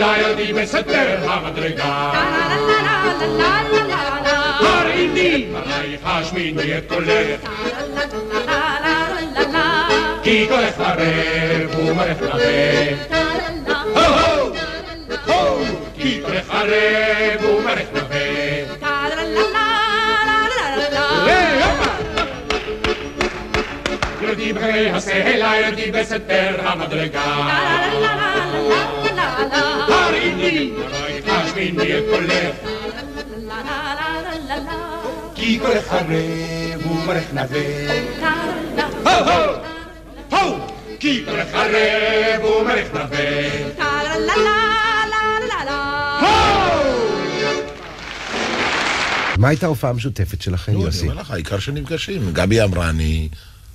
ידי בסתר המדרגה. הראיתי עלייך השמיני את קולך, כי קולך ערב ומרך נווה. כי קולך ערב ומרך נווה. ידי ברי הסלע, ידי בסתר המדרגה. עלייך השמיני קולך, כי קולך ערב ומרך נווה. הו הו! הו! כי קולך ערב ומרך נווה. מה הייתה ההופעה המשותפת שלכם, נו, אני יוסי? אומר לך, העיקר שנפגשים. גבי אמרני.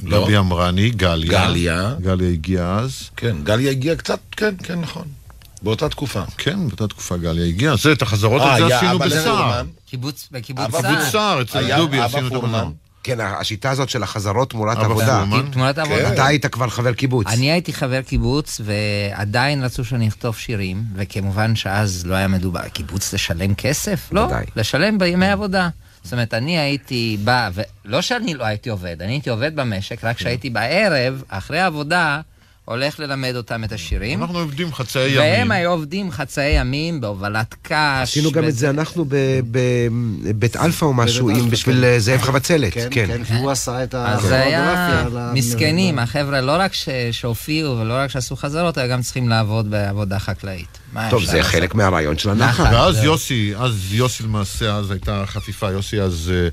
לא. גבי אמרני, גליה. גליה. גליה הגיעה אז. כן, גליה הגיעה קצת, כן, כן, נכון. באותה תקופה. כן, באותה תקופה גליה הגיעה. זה, את החזרות אה, את זה היה עשינו בסער. קיבוץ, בקיבוץ סער. קיבוץ סער, אצל דובי עשינו את. המנון. כן, השיטה הזאת של החזרות תמורת עבודה. תמורת עבודה. אתה היית כבר חבר קיבוץ. אני הייתי חבר קיבוץ, ועדיין רצו שאני אכתוב שירים, וכמובן שאז לא היה מדובר, קיבוץ לשלם כסף? לא. לשלם בימי עבודה. זאת אומרת, אני הייתי בא, ולא שאני לא הייתי עובד, אני הייתי עובד במשק, רק שהייתי בערב, אחרי העבודה, הולך ללמד אותם את השירים. אנחנו עובדים חצאי והם ימים. היו עובדים חצאי ימים בהובלת קש. עשינו גם את זה אנחנו בבית אלפא או משהו, אלפא, בשביל כן. אה, זאב חבצלת. כן, כן. כן, כי הוא עשה את אז זה היה מסכנים, החבר'ה לא רק ש- שהופיעו ולא רק שעשו חזרות, אלא גם צריכים לעבוד בעבודה חקלאית. טוב, זה? חלק מהרעיון של הנחל. נחל. ואז יוסי, אז יוסי למעשה, אז הייתה חפיפה, יוסי אז אה,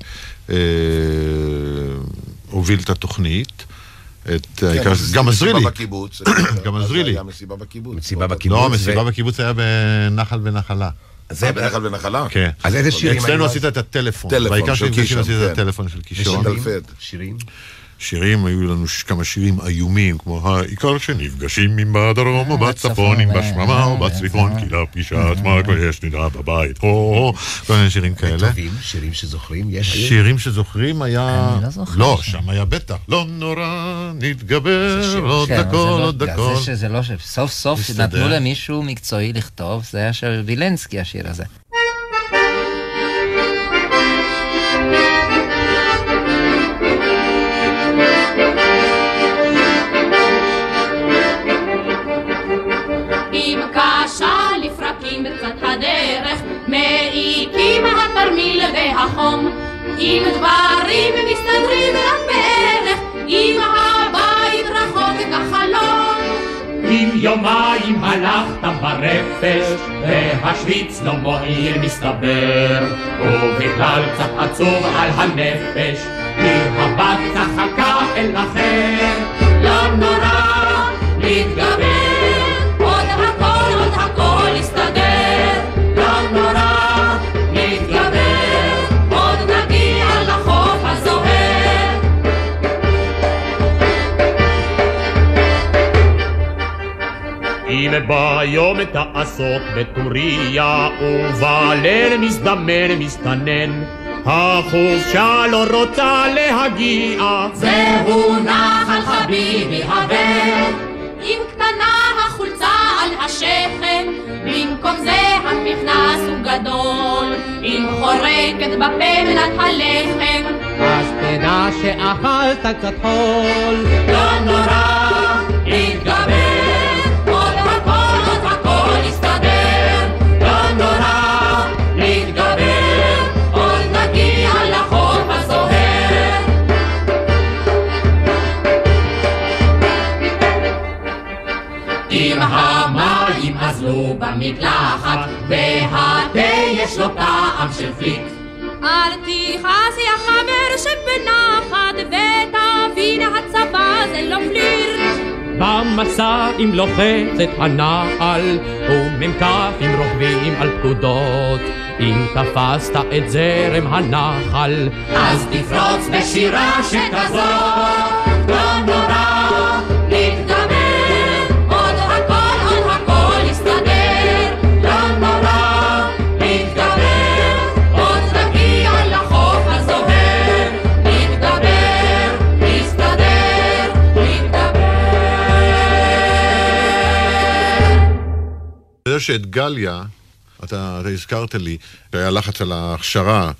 אה, הוביל את התוכנית. את העיקר, גם עזרי לי, כן, בקיבוץ. גם עזרי לי. זה היה מסיבה בקיבוץ. מסיבה בקיבוץ. לא, המסיבה בקיבוץ היה בנחל ונחלה. זה בנחל ונחלה? כן. אז איזה שירים היו אצלנו? עשית את הטלפון. טלפון בעיקר של קישון, עשית את כן. הטלפון של קישון. שירים? שירים, היו לנו כמה שירים איומים, כמו העיקר שנפגשים אם בדרום או בצפון, אם בשממה או בצפון, כי לפגישה עצמה כבר יש נדרה בבית, הו, כל מיני שירים כאלה. טובים, שירים שזוכרים, יש? שירים שזוכרים היה... אני לא זוכר. לא, שם היה בטח. לא נורא, נתגבר, עוד כן, זה הכל, לא- עוד זה הכל. שזה לא ש... סוף סוף. נתנו למישהו מקצועי לכתוב, זה היה של וילנסקי השיר הזה. אם דברים מסתדרים רק בערך, אם הבית רחוק כחלום. אם יומיים הלכת ברפש, והשוויץ לא מועיל מסתבר, ובכלל קצת עצוב על הנפש, כי הבת צחקה אל אחר. לא נורא, נתגבר, אם ביום תעסוק בטוריה, ובליל מזדמן מסתנן, החופשה לא רוצה להגיע. זהו נחל חביבי הבן, אם קטנה החולצה על השכם, במקום זה המכנס הוא גדול, אם חורקת בפה מנת הלחם, אז תדע שאכלת קצת חול. לא נורא, נתגבר, אם אזלו במקלחת, יש לו טעם של פליק. אל תכעס יא חבר שבנחת ותבין הצבא זה לא פלירט במסע עם לוחצת הנעל, ומ"כ עם רוכבים על פקודות. אם תפסת את זרם הנחל, אז תפרוץ בשירה שכזאת, לא נורא, שאת גליה, אתה, אתה הזכרת לי, שהיה לחץ על ההכשרה,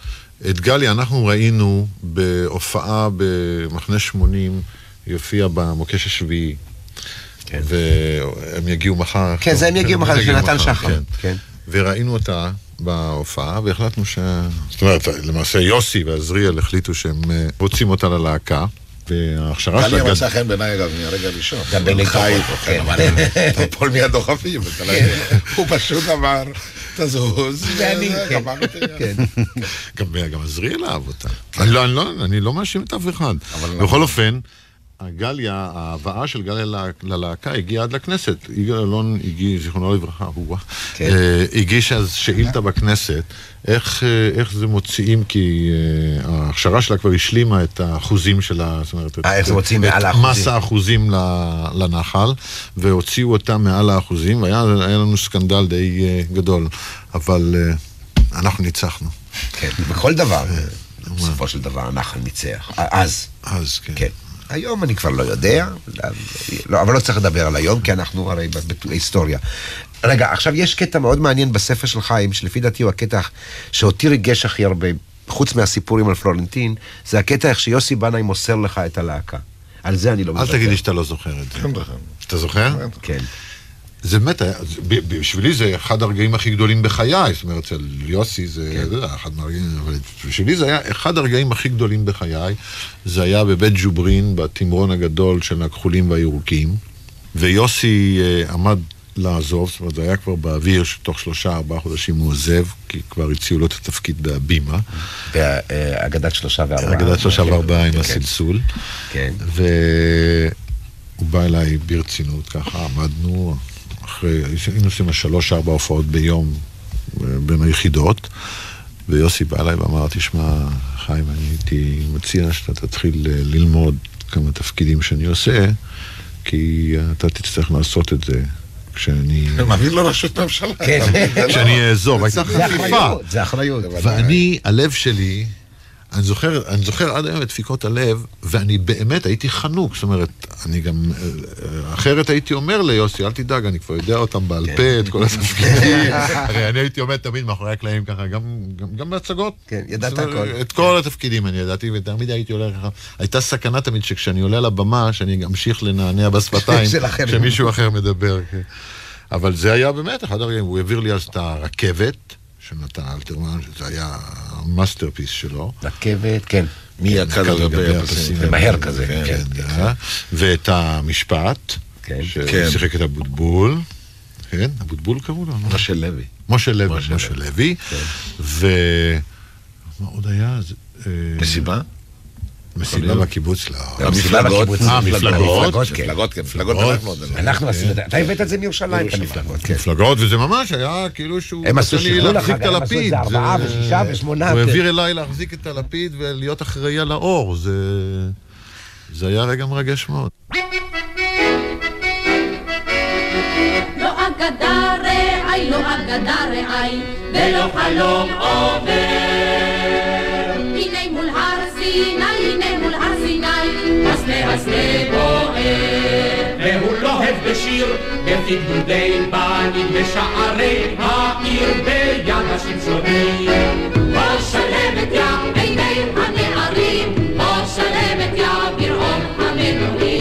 את גליה אנחנו ראינו בהופעה במחנה 80, היא הופיעה במוקש השביעי. כן. והם יגיעו מחר. כן, זה הם יגיעו מחר, של נתן שחר. כן. כן. וראינו אותה בהופעה, והחלטנו ש... זאת אומרת, למעשה יוסי ועזריאל החליטו שהם אה, רוצים אותה ללהקה. וההכשרה שלה... מצא חן בעיניי אגב מהרגע הראשון. גם בעיני חי, כוחו, כן, כן. אבל אתה פול מיד דוחפים, לא יודע. הוא פשוט אמר, תזוז, ואני, כן. כן. גם, עזריאל אהב אותה. אני לא, לא, אני לא מאשים את אף אחד. בכל אופן, הגליה, ההבאה של גליה ללהקה הגיעה עד לכנסת. יגאל אלון זיכרונו לברכה, הוא כן. אה, הגיש אז שאילתה בכנסת, איך, אה, איך זה מוציאים, כי אה, ההכשרה שלה כבר השלימה את האחוזים שלה, זאת אומרת, אה, איך זה מוציאים מעל את האחוזים. מס האחוזים לנחל, והוציאו אותה מעל האחוזים, והיה היה לנו סקנדל די אה, גדול, אבל אה, אנחנו ניצחנו. כן, בכל דבר, בסופו של דבר הנחל ניצח. אז. אז, כן. כן. היום אני כבר לא יודע, לא, אבל לא צריך לדבר על היום, כי אנחנו הרי בהיסטוריה. רגע, עכשיו יש קטע מאוד מעניין בספר של חיים, שלפי דעתי הוא הקטע שאותי ריגש הכי הרבה, חוץ מהסיפורים על פלורנטין, זה הקטע איך שיוסי בנאי מוסר לך את הלהקה. על זה אני לא אל מוותר. תגיד לי שאתה לא זוכר את זה. אתה זוכר? כן. זה באמת, זה- בשבילי זה אחד הרגעים הכי גדולים בחיי, זאת אומרת, אצל יוסי זה, אתה יודע, אחד מהרגעים, אבל בשבילי זה היה אחד הרגעים הכי גדולים בחיי, זה היה בבית ג'וברין, בתמרון הגדול של הכחולים והירוקים, ויוסי אה, עמד לעזוב, זאת אומרת, זה היה כבר באוויר שתוך שלושה, ארבעה חודשים הוא עוזב, כי כבר הציעו לו את התפקיד בהבימה. באגדת שלושה וארבעה. אגדת שלושה כן, וארבעה עם כן. הסלסול. כן. והוא בא אליי ברצינות, ככה עמדנו, אחרי, היינו עושים שלוש ארבע הופעות ביום אה, בין היחידות, ויוסי בא אליי ואמר, תשמע, חיים, אני הייתי מציע שאתה תתחיל אה, ללמוד כמה תפקידים שאני עושה, כי אתה תצטרך לעשות את זה כשאני... מעביר לו ראשות ממשלה. כן. כשאני אעזוב, זה אחריות. ואני, הלב שלי, אני זוכר, אני זוכר עד היום את דפיקות הלב, ואני באמת הייתי חנוק, זאת אומרת, אני גם, אה, אחרת הייתי אומר ליוסי, אל תדאג, אני כבר יודע אותם בעל פה, את כל התפקידים. הרי אני הייתי עומד תמיד מאחורי הקלעים ככה, גם, גם, גם בהצגות. כן, ידעת הכל. את כל התפקידים אני ידעתי, ותמיד הייתי עולה ככה. הייתה סכנה תמיד שכשאני עולה לבמה, שאני אמשיך לנענע בשפתיים. כשמישהו אחר מדבר. כן. אבל זה היה באמת אחד הרגעים, הוא העביר לי אז את הרכבת של נתן אלתרמן, שזה היה ה masterpiece שלו. רכבת, כן. מי יקד על גבי הפסים. ומהר כזה, כן. כן, אה, ואת המשפט, כן. כן. ששיחק את אבוטבול, כן, אבוטבול קראו לו, לא? משה לוי. משה לוי, משה לוי, ו... מה עוד היה? אה, מסיבה? מסיבה בקיבוץ, לא. המסיבה בקיבוץ. אה, מפלגות. מפלגות, כן. מפלגות, כן, מפלגות אנחנו עוד... אנחנו עשינו את זה. אתה הבאת את זה מירושלים, את המפלגות. כן. מפלגות, וזה ממש היה כאילו שהוא... הם עשו שחרור להחזיק לך, את הם עשו את. זה ארבעה ושישה ושמונה, הוא כן. העביר אליי להחזיק את הלפיד ולהיות אחראי על האור. זה... זה היה רגע מרגש מאוד. לא אגדה רעי, לא אגדה רעי, ולא חלום עובר. הנה מול הר סיני, סיני, הסנה בוער. והוא לוהב בשיר, בפי גדודי בנים בשערי העיר ביד השמשונים. בוא שלמת יא עיני הנערים, בוא שלמת יא ברעום המנועים,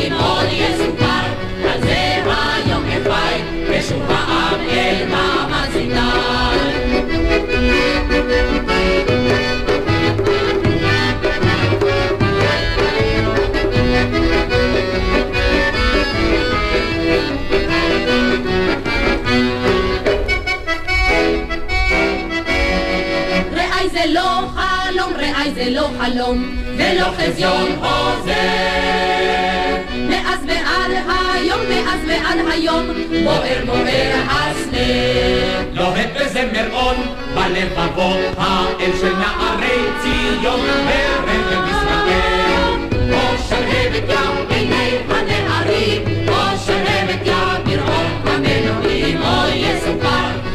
ולא חזיון חוזר. מאז ועד היום, מאז ועד היום, בוער בוער הסנה. לוהט בזמר און, בלבבות האל של נערי ציון, ורגל ישראל. או שלהבת ים עיני הנערים, או שלהבת ים ברעום המנועים, או יסופר,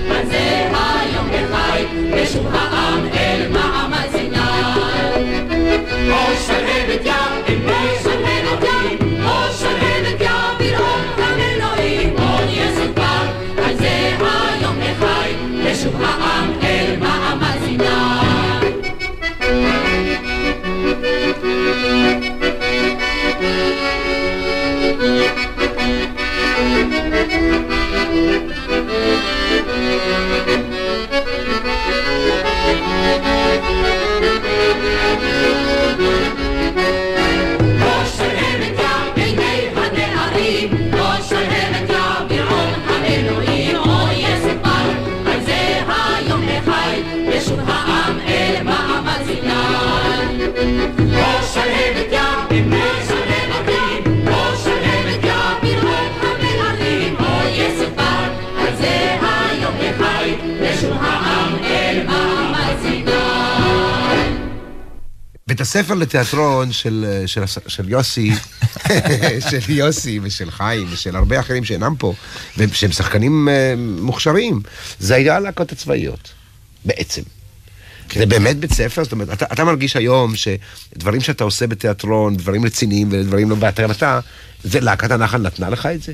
בית הספר לתיאטרון של, של, של יוסי, של יוסי ושל חיים ושל הרבה אחרים שאינם פה, ושהם שחקנים אה, מוכשרים, זה היה הלהקות הצבאיות, בעצם. זה באמת בית ספר, זאת אומרת, אתה, אתה מרגיש היום שדברים שאתה עושה בתיאטרון, דברים רציניים ודברים לא בהתרנתה, זה להקת הנחל נתנה לך את זה?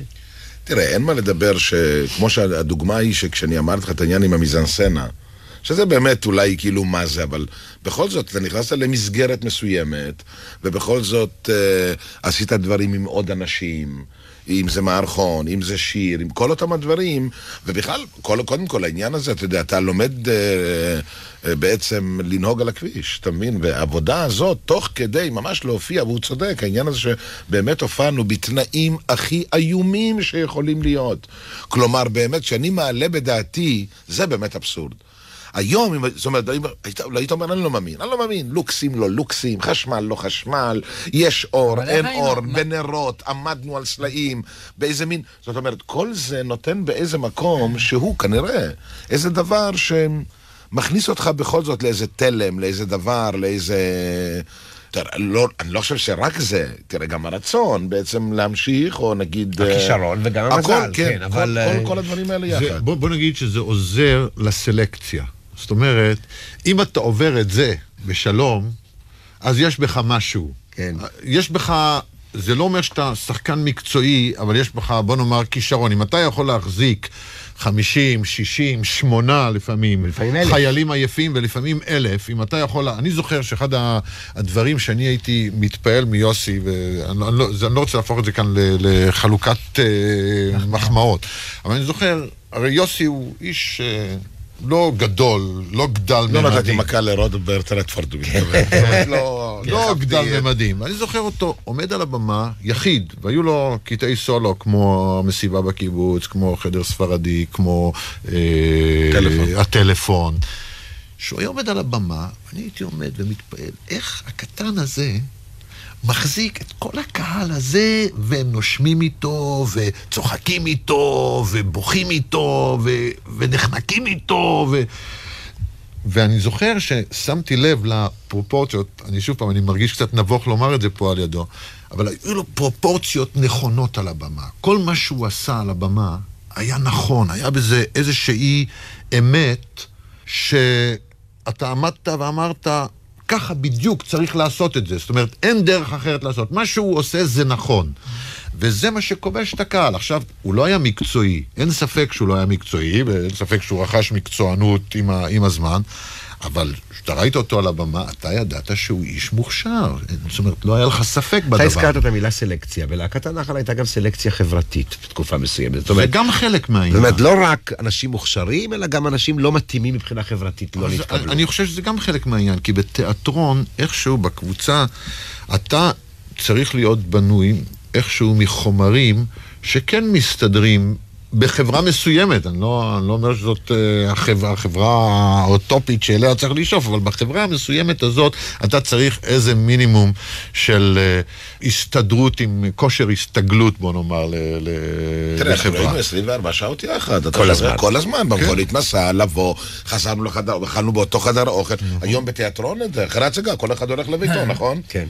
תראה, אין מה לדבר שכמו שהדוגמה היא שכשאני אמרתי לך את העניין עם המיזנסצנה, שזה באמת אולי כאילו מה זה, אבל בכל זאת, אתה נכנסת למסגרת מסוימת, ובכל זאת אה, עשית דברים עם עוד אנשים, אם זה מערכון, אם זה שיר, עם כל אותם הדברים, ובכלל, כל, קודם כל העניין הזה, אתה יודע, אתה לומד אה, אה, בעצם לנהוג על הכביש, אתה מבין? והעבודה הזאת, תוך כדי ממש להופיע, והוא צודק, העניין הזה שבאמת הופענו בתנאים הכי איומים שיכולים להיות. כלומר, באמת, כשאני מעלה בדעתי, זה באמת אבסורד. היום, אם- זאת אומרת, היית היית אומר, אני לא מאמין, אני לא מאמין, לוקסים לא לוקסים, חשמל לא חשמל, יש אור, אין? אור, מה- בנרות, עמדנו על סלעים, באיזה מין, זאת אומרת, כל זה נותן באיזה מקום שהוא כנראה איזה דבר שמכניס אותך בכל זאת לאיזה תלם, לאיזה דבר, לאיזה... תראה, לא, אני לא חושב שרק זה, תראה, גם הרצון בעצם להמשיך, או נגיד... אה, הכישרון וגם המזל, כן, כן, כל- אבל, כל, אה, כל הדברים האלה זה, יחד. בוא, בוא נגיד שזה עוזר לסלקציה. זאת אומרת, אם אתה עובר את זה בשלום, אז יש בך משהו. כן. יש בך, זה לא אומר שאתה שחקן מקצועי, אבל יש בך, בוא נאמר, כישרון. אם אתה יכול להחזיק 50, 60, 8 לפעמים, ולפעמים אלף. חיילים עייפים ולפעמים אלף, אם אתה יכול... אני זוכר שאחד הדברים שאני הייתי מתפעל מיוסי, ואני לא- אני לא, לא רוצה להפוך את זה כאן לחלוקת אה, מחמאות, אבל אני זוכר, הרי יוסי הוא איש... לא גדול, לא גדל לא ממדים. נתתי מכה לרוברט רדפורד, מתכוון. לא, כן, לא חשבתי- גדל ממדים. אני זוכר אותו עומד על הבמה, יחיד, והיו לו קטעי סולו כמו המסיבה בקיבוץ, כמו חדר ספרדי, כמו אה, טלפון. הטלפון. שהוא היה עומד על הבמה, ואני הייתי עומד ומתפעל, איך הקטן הזה מחזיק את כל הקהל הזה, והם נושמים איתו, וצוחקים איתו, ובוכים איתו, ו- ונחנקים איתו, ו... ואני זוכר ששמתי לב לפרופורציות, אני שוב פעם, אני מרגיש קצת נבוך לומר את זה פה על ידו, אבל היו לו פרופורציות נכונות על הבמה. כל מה שהוא עשה על הבמה היה נכון, היה בזה איזושהי אמת שאתה עמדת ואמרת, ככה בדיוק צריך לעשות את זה. זאת אומרת, אין דרך אחרת לעשות. מה שהוא עושה זה נכון. וזה מה שכובש את הקהל. עכשיו, הוא לא היה מקצועי, אין ספק שהוא לא היה מקצועי, ואין ספק שהוא רכש מקצוענות עם, ה, עם הזמן, אבל כשאתה ראית אותו על הבמה, אתה ידעת שהוא איש מוכשר. זאת אומרת, לא היה לך ספק בדבר. אתה הזכרת את המילה סלקציה, ולהקת הנחל הייתה גם סלקציה חברתית בתקופה מסוימת. זאת אומרת, זה גם חלק מהעניין. זאת אומרת, לא רק אנשים מוכשרים, אלא גם אנשים לא מתאימים מבחינה חברתית לא נתקבלו. אני חושב שזה גם חלק מהעניין, כי בתיאטרון, איכשהו בקבוצה, אתה צריך להיות בנוי איכשהו מחומרים שכן מסתדרים בחברה מסוימת, אני לא, אני לא אומר שזאת uh, החברה, החברה האוטופית שאליה צריך לשאוף, אבל בחברה המסוימת הזאת אתה צריך איזה מינימום של uh, הסתדרות עם כושר הסתגלות, בוא נאמר, ל, ל, תראה, אנחנו לחברה. היינו 24 שעות יחד. כל הזמן. כל הזמן, כן. במכונית מסע, לבוא, חזרנו לחדר, אכלנו באותו חדר אוכל. היום בתיאטרון, אחרי הצגה, כל אחד הולך לביתו, נכון? כן.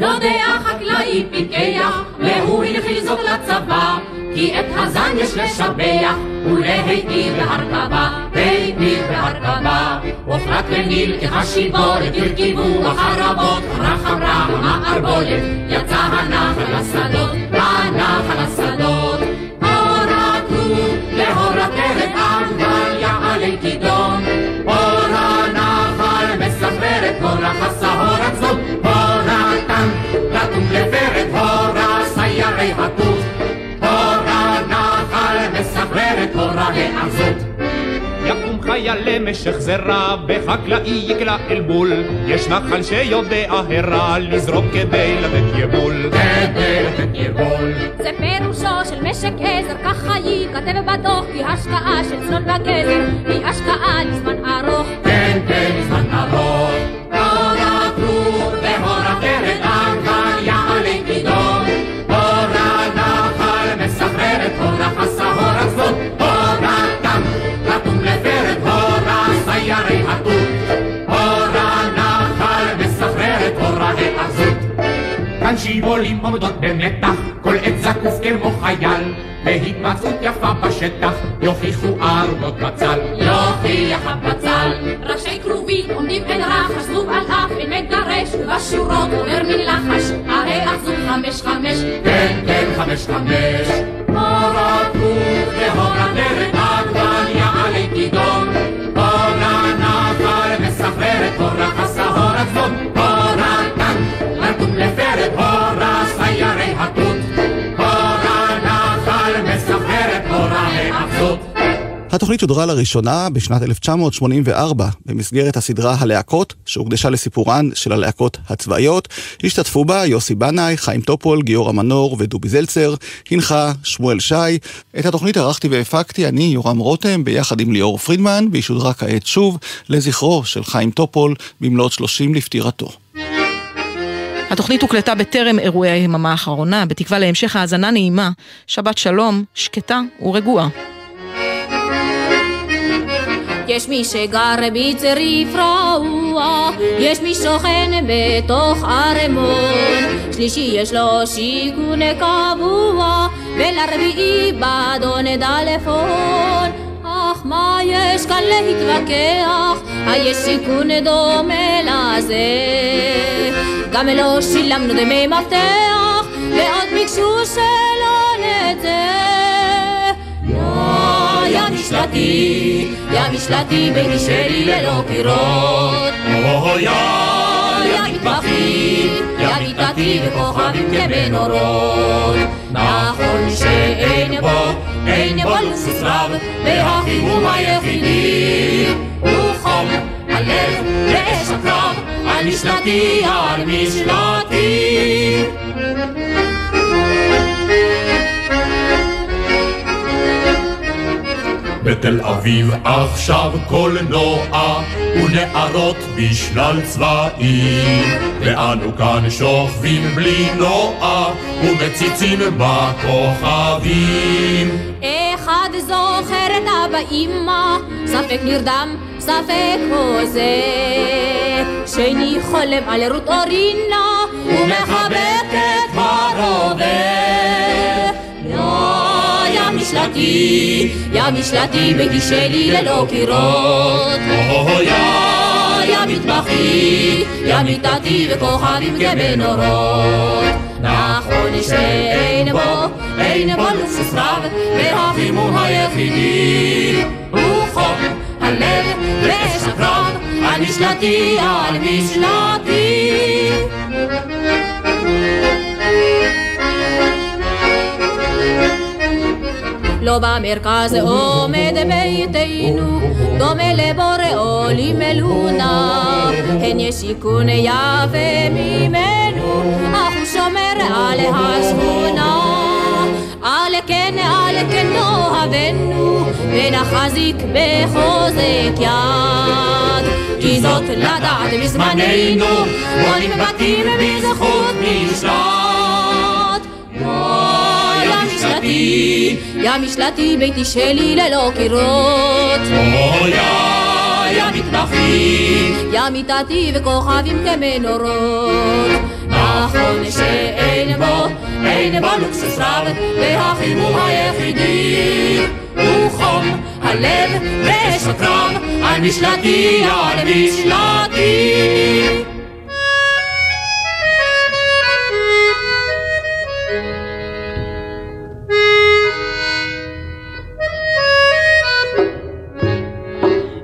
יודע חקלאי פיקח, והוא הנחיל זאת לצבא, כי את הזן יש לשבח, ולהיטיב בהרכבה, היטיב בהרכבה. הוחלט לניל כחשיבולת, הרכיבו החרבות, רח אמרה המערבולת, יצא הנחל לשדות, הנחל לשדות. הורתנו להורתרת עגבניה עלי כידון, אור הנחל מספר את הורח הסהור סיירי התות, הור הנחל מספר את הורה העזות. יקום חייל למשך זרע, בחקלאי יקלע אל בול. יש נחל שיודע הרע, לזרוק כדי לתת יבול. כדי לתת יבול. זה פירושו של משק עזר, ככה ייכתב בדוח, כי השקעה של צאן וגזר היא השקעה לזמן ארוך. כן, כן, זמן ארוך. שיבולים עומדות במתח, כל עת זקוף כמו חייל, בהתמצאות יפה בשטח, יוכיחו ארונות בצל. יוכיח הבצל. ראשי כרובים עומדים אין רחש, זבוב על אף אין מגרש, ובשורות אומר מן לחש, הרי אחזו חמש חמש. כן, כן, חמש חמש. הורתנו והורתרת התוכנית שודרה לראשונה בשנת 1984 במסגרת הסדרה הלהקות, שהוקדשה לסיפורן של הלהקות הצבאיות. השתתפו בה יוסי בנאי, חיים טופול, גיורא מנור ודובי זלצר, הנחה שמואל שי. את התוכנית ערכתי והפקתי אני, יורם רותם, ביחד עם ליאור פרידמן, והיא שודרה כעת שוב לזכרו של חיים טופול במלאת 30 לפטירתו. התוכנית הוקלטה בטרם אירועי היממה האחרונה, בתקווה להמשך האזנה נעימה, שבת שלום, שקטה ורגועה. יש מי שגר בצריף רעוע, יש מי שוכן בתוך ערמון, שלישי יש לו שיכון קבוע, ולרביעי באדון דלפון. אך מה יש כאן להתווכח? היש סיכון דומה לזה. גם לא שילמנו דמי מפתח, ועוד ביקשו שלא נצא. משלתי, יא משלתי שלי ללא קירות. יא, יא מטבחי, יא מיטתי וכוכבים כבנורות. נכון שאין בו, אין בו לוסוס רב, והחימום היחידי הוא חום הלב ואש הקרב, על משלתי, על משלתי. בתל אביב עכשיו קולנוע ונערות בשלל צבעים ואנו כאן שוכבים בלי נוע ומציצים בכוכבים אחד זוכר את אבא אמא, ספק נרדם, ספק הוזה. שני חולם על רות אורינה, משלתי, יא משלתי, ביתי שלי ללא קירות. יא, יא מטבחי, יא מיטתי וכוכבים כבנורות. נכון שאין בו, אין בו לוקסוס רב, והחימום היחידי הוא חום הלב ואש הקרב, על משלתי, על משלתי. לא במרכז עומד ביתנו, דומה לבורא עולים אלונה. הן יש שיכון יפה ממנו, אך הוא שומר על השכונה. על כן על כן אוהבנו, ונחזיק בחוזק יד. כי זאת לדעת בזמננו, בונים בתים בזכות משלט. משלתי, יא משלתי ביתי שלי ללא קירות. יא מטבחי, יא מיטתי וכוכבים כמנורות. נכון שאין בו, אין בו לוקסוס רב, והחימום היחידי הוא חום הלב ואש הקרב, על משלתי, על משלתי.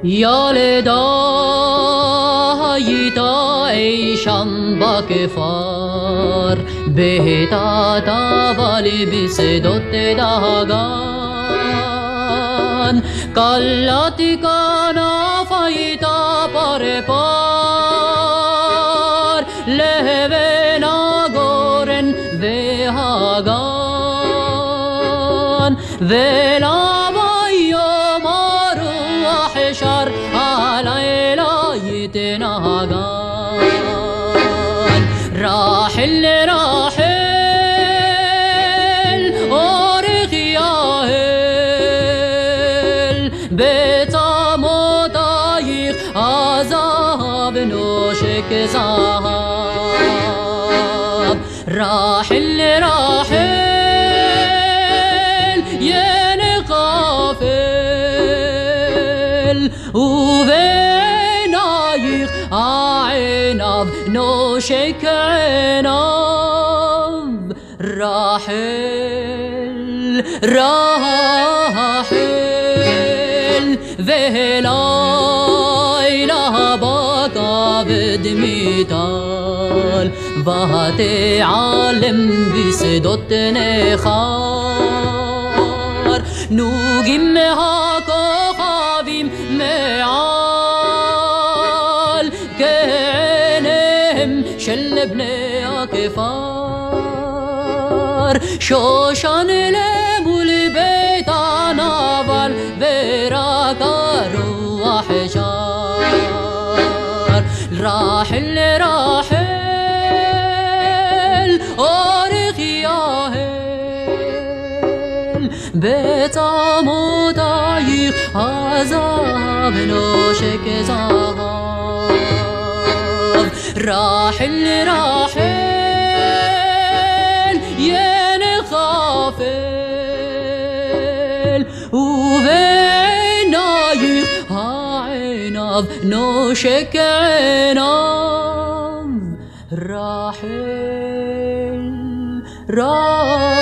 یالدا یدا ایشان با کفار بهتا تا والی بیس دوت دهگان کلاتی کانا فایتا پر پار لهوه ناگورن وهاگان راحل راحل. ذهلاي لها بقى بدمي تال بهتي عالم بسدوتني خار نوجم هاكو خابيم معال. كعنهم شلبني أكفار دار شوشان لبول بيت نافان براك روح جار. راحل راحل أورخ يا هل بيت مضايق عذاب نوشك زغار راحل راحل yeah غافل وبين عيب عناض نوشك عناض راحل راحل.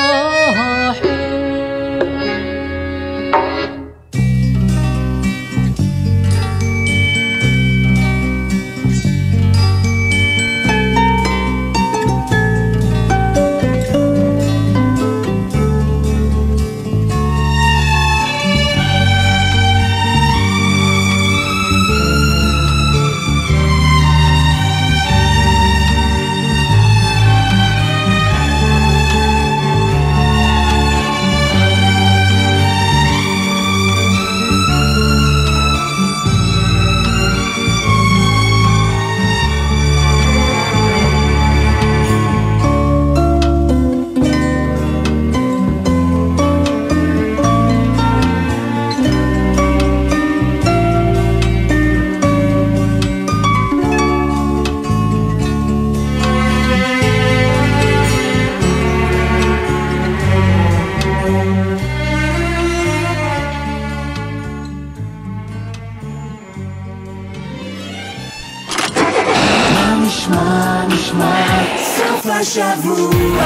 השבוע.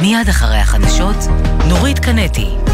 מיד אחרי החדשות, נורית קנטי.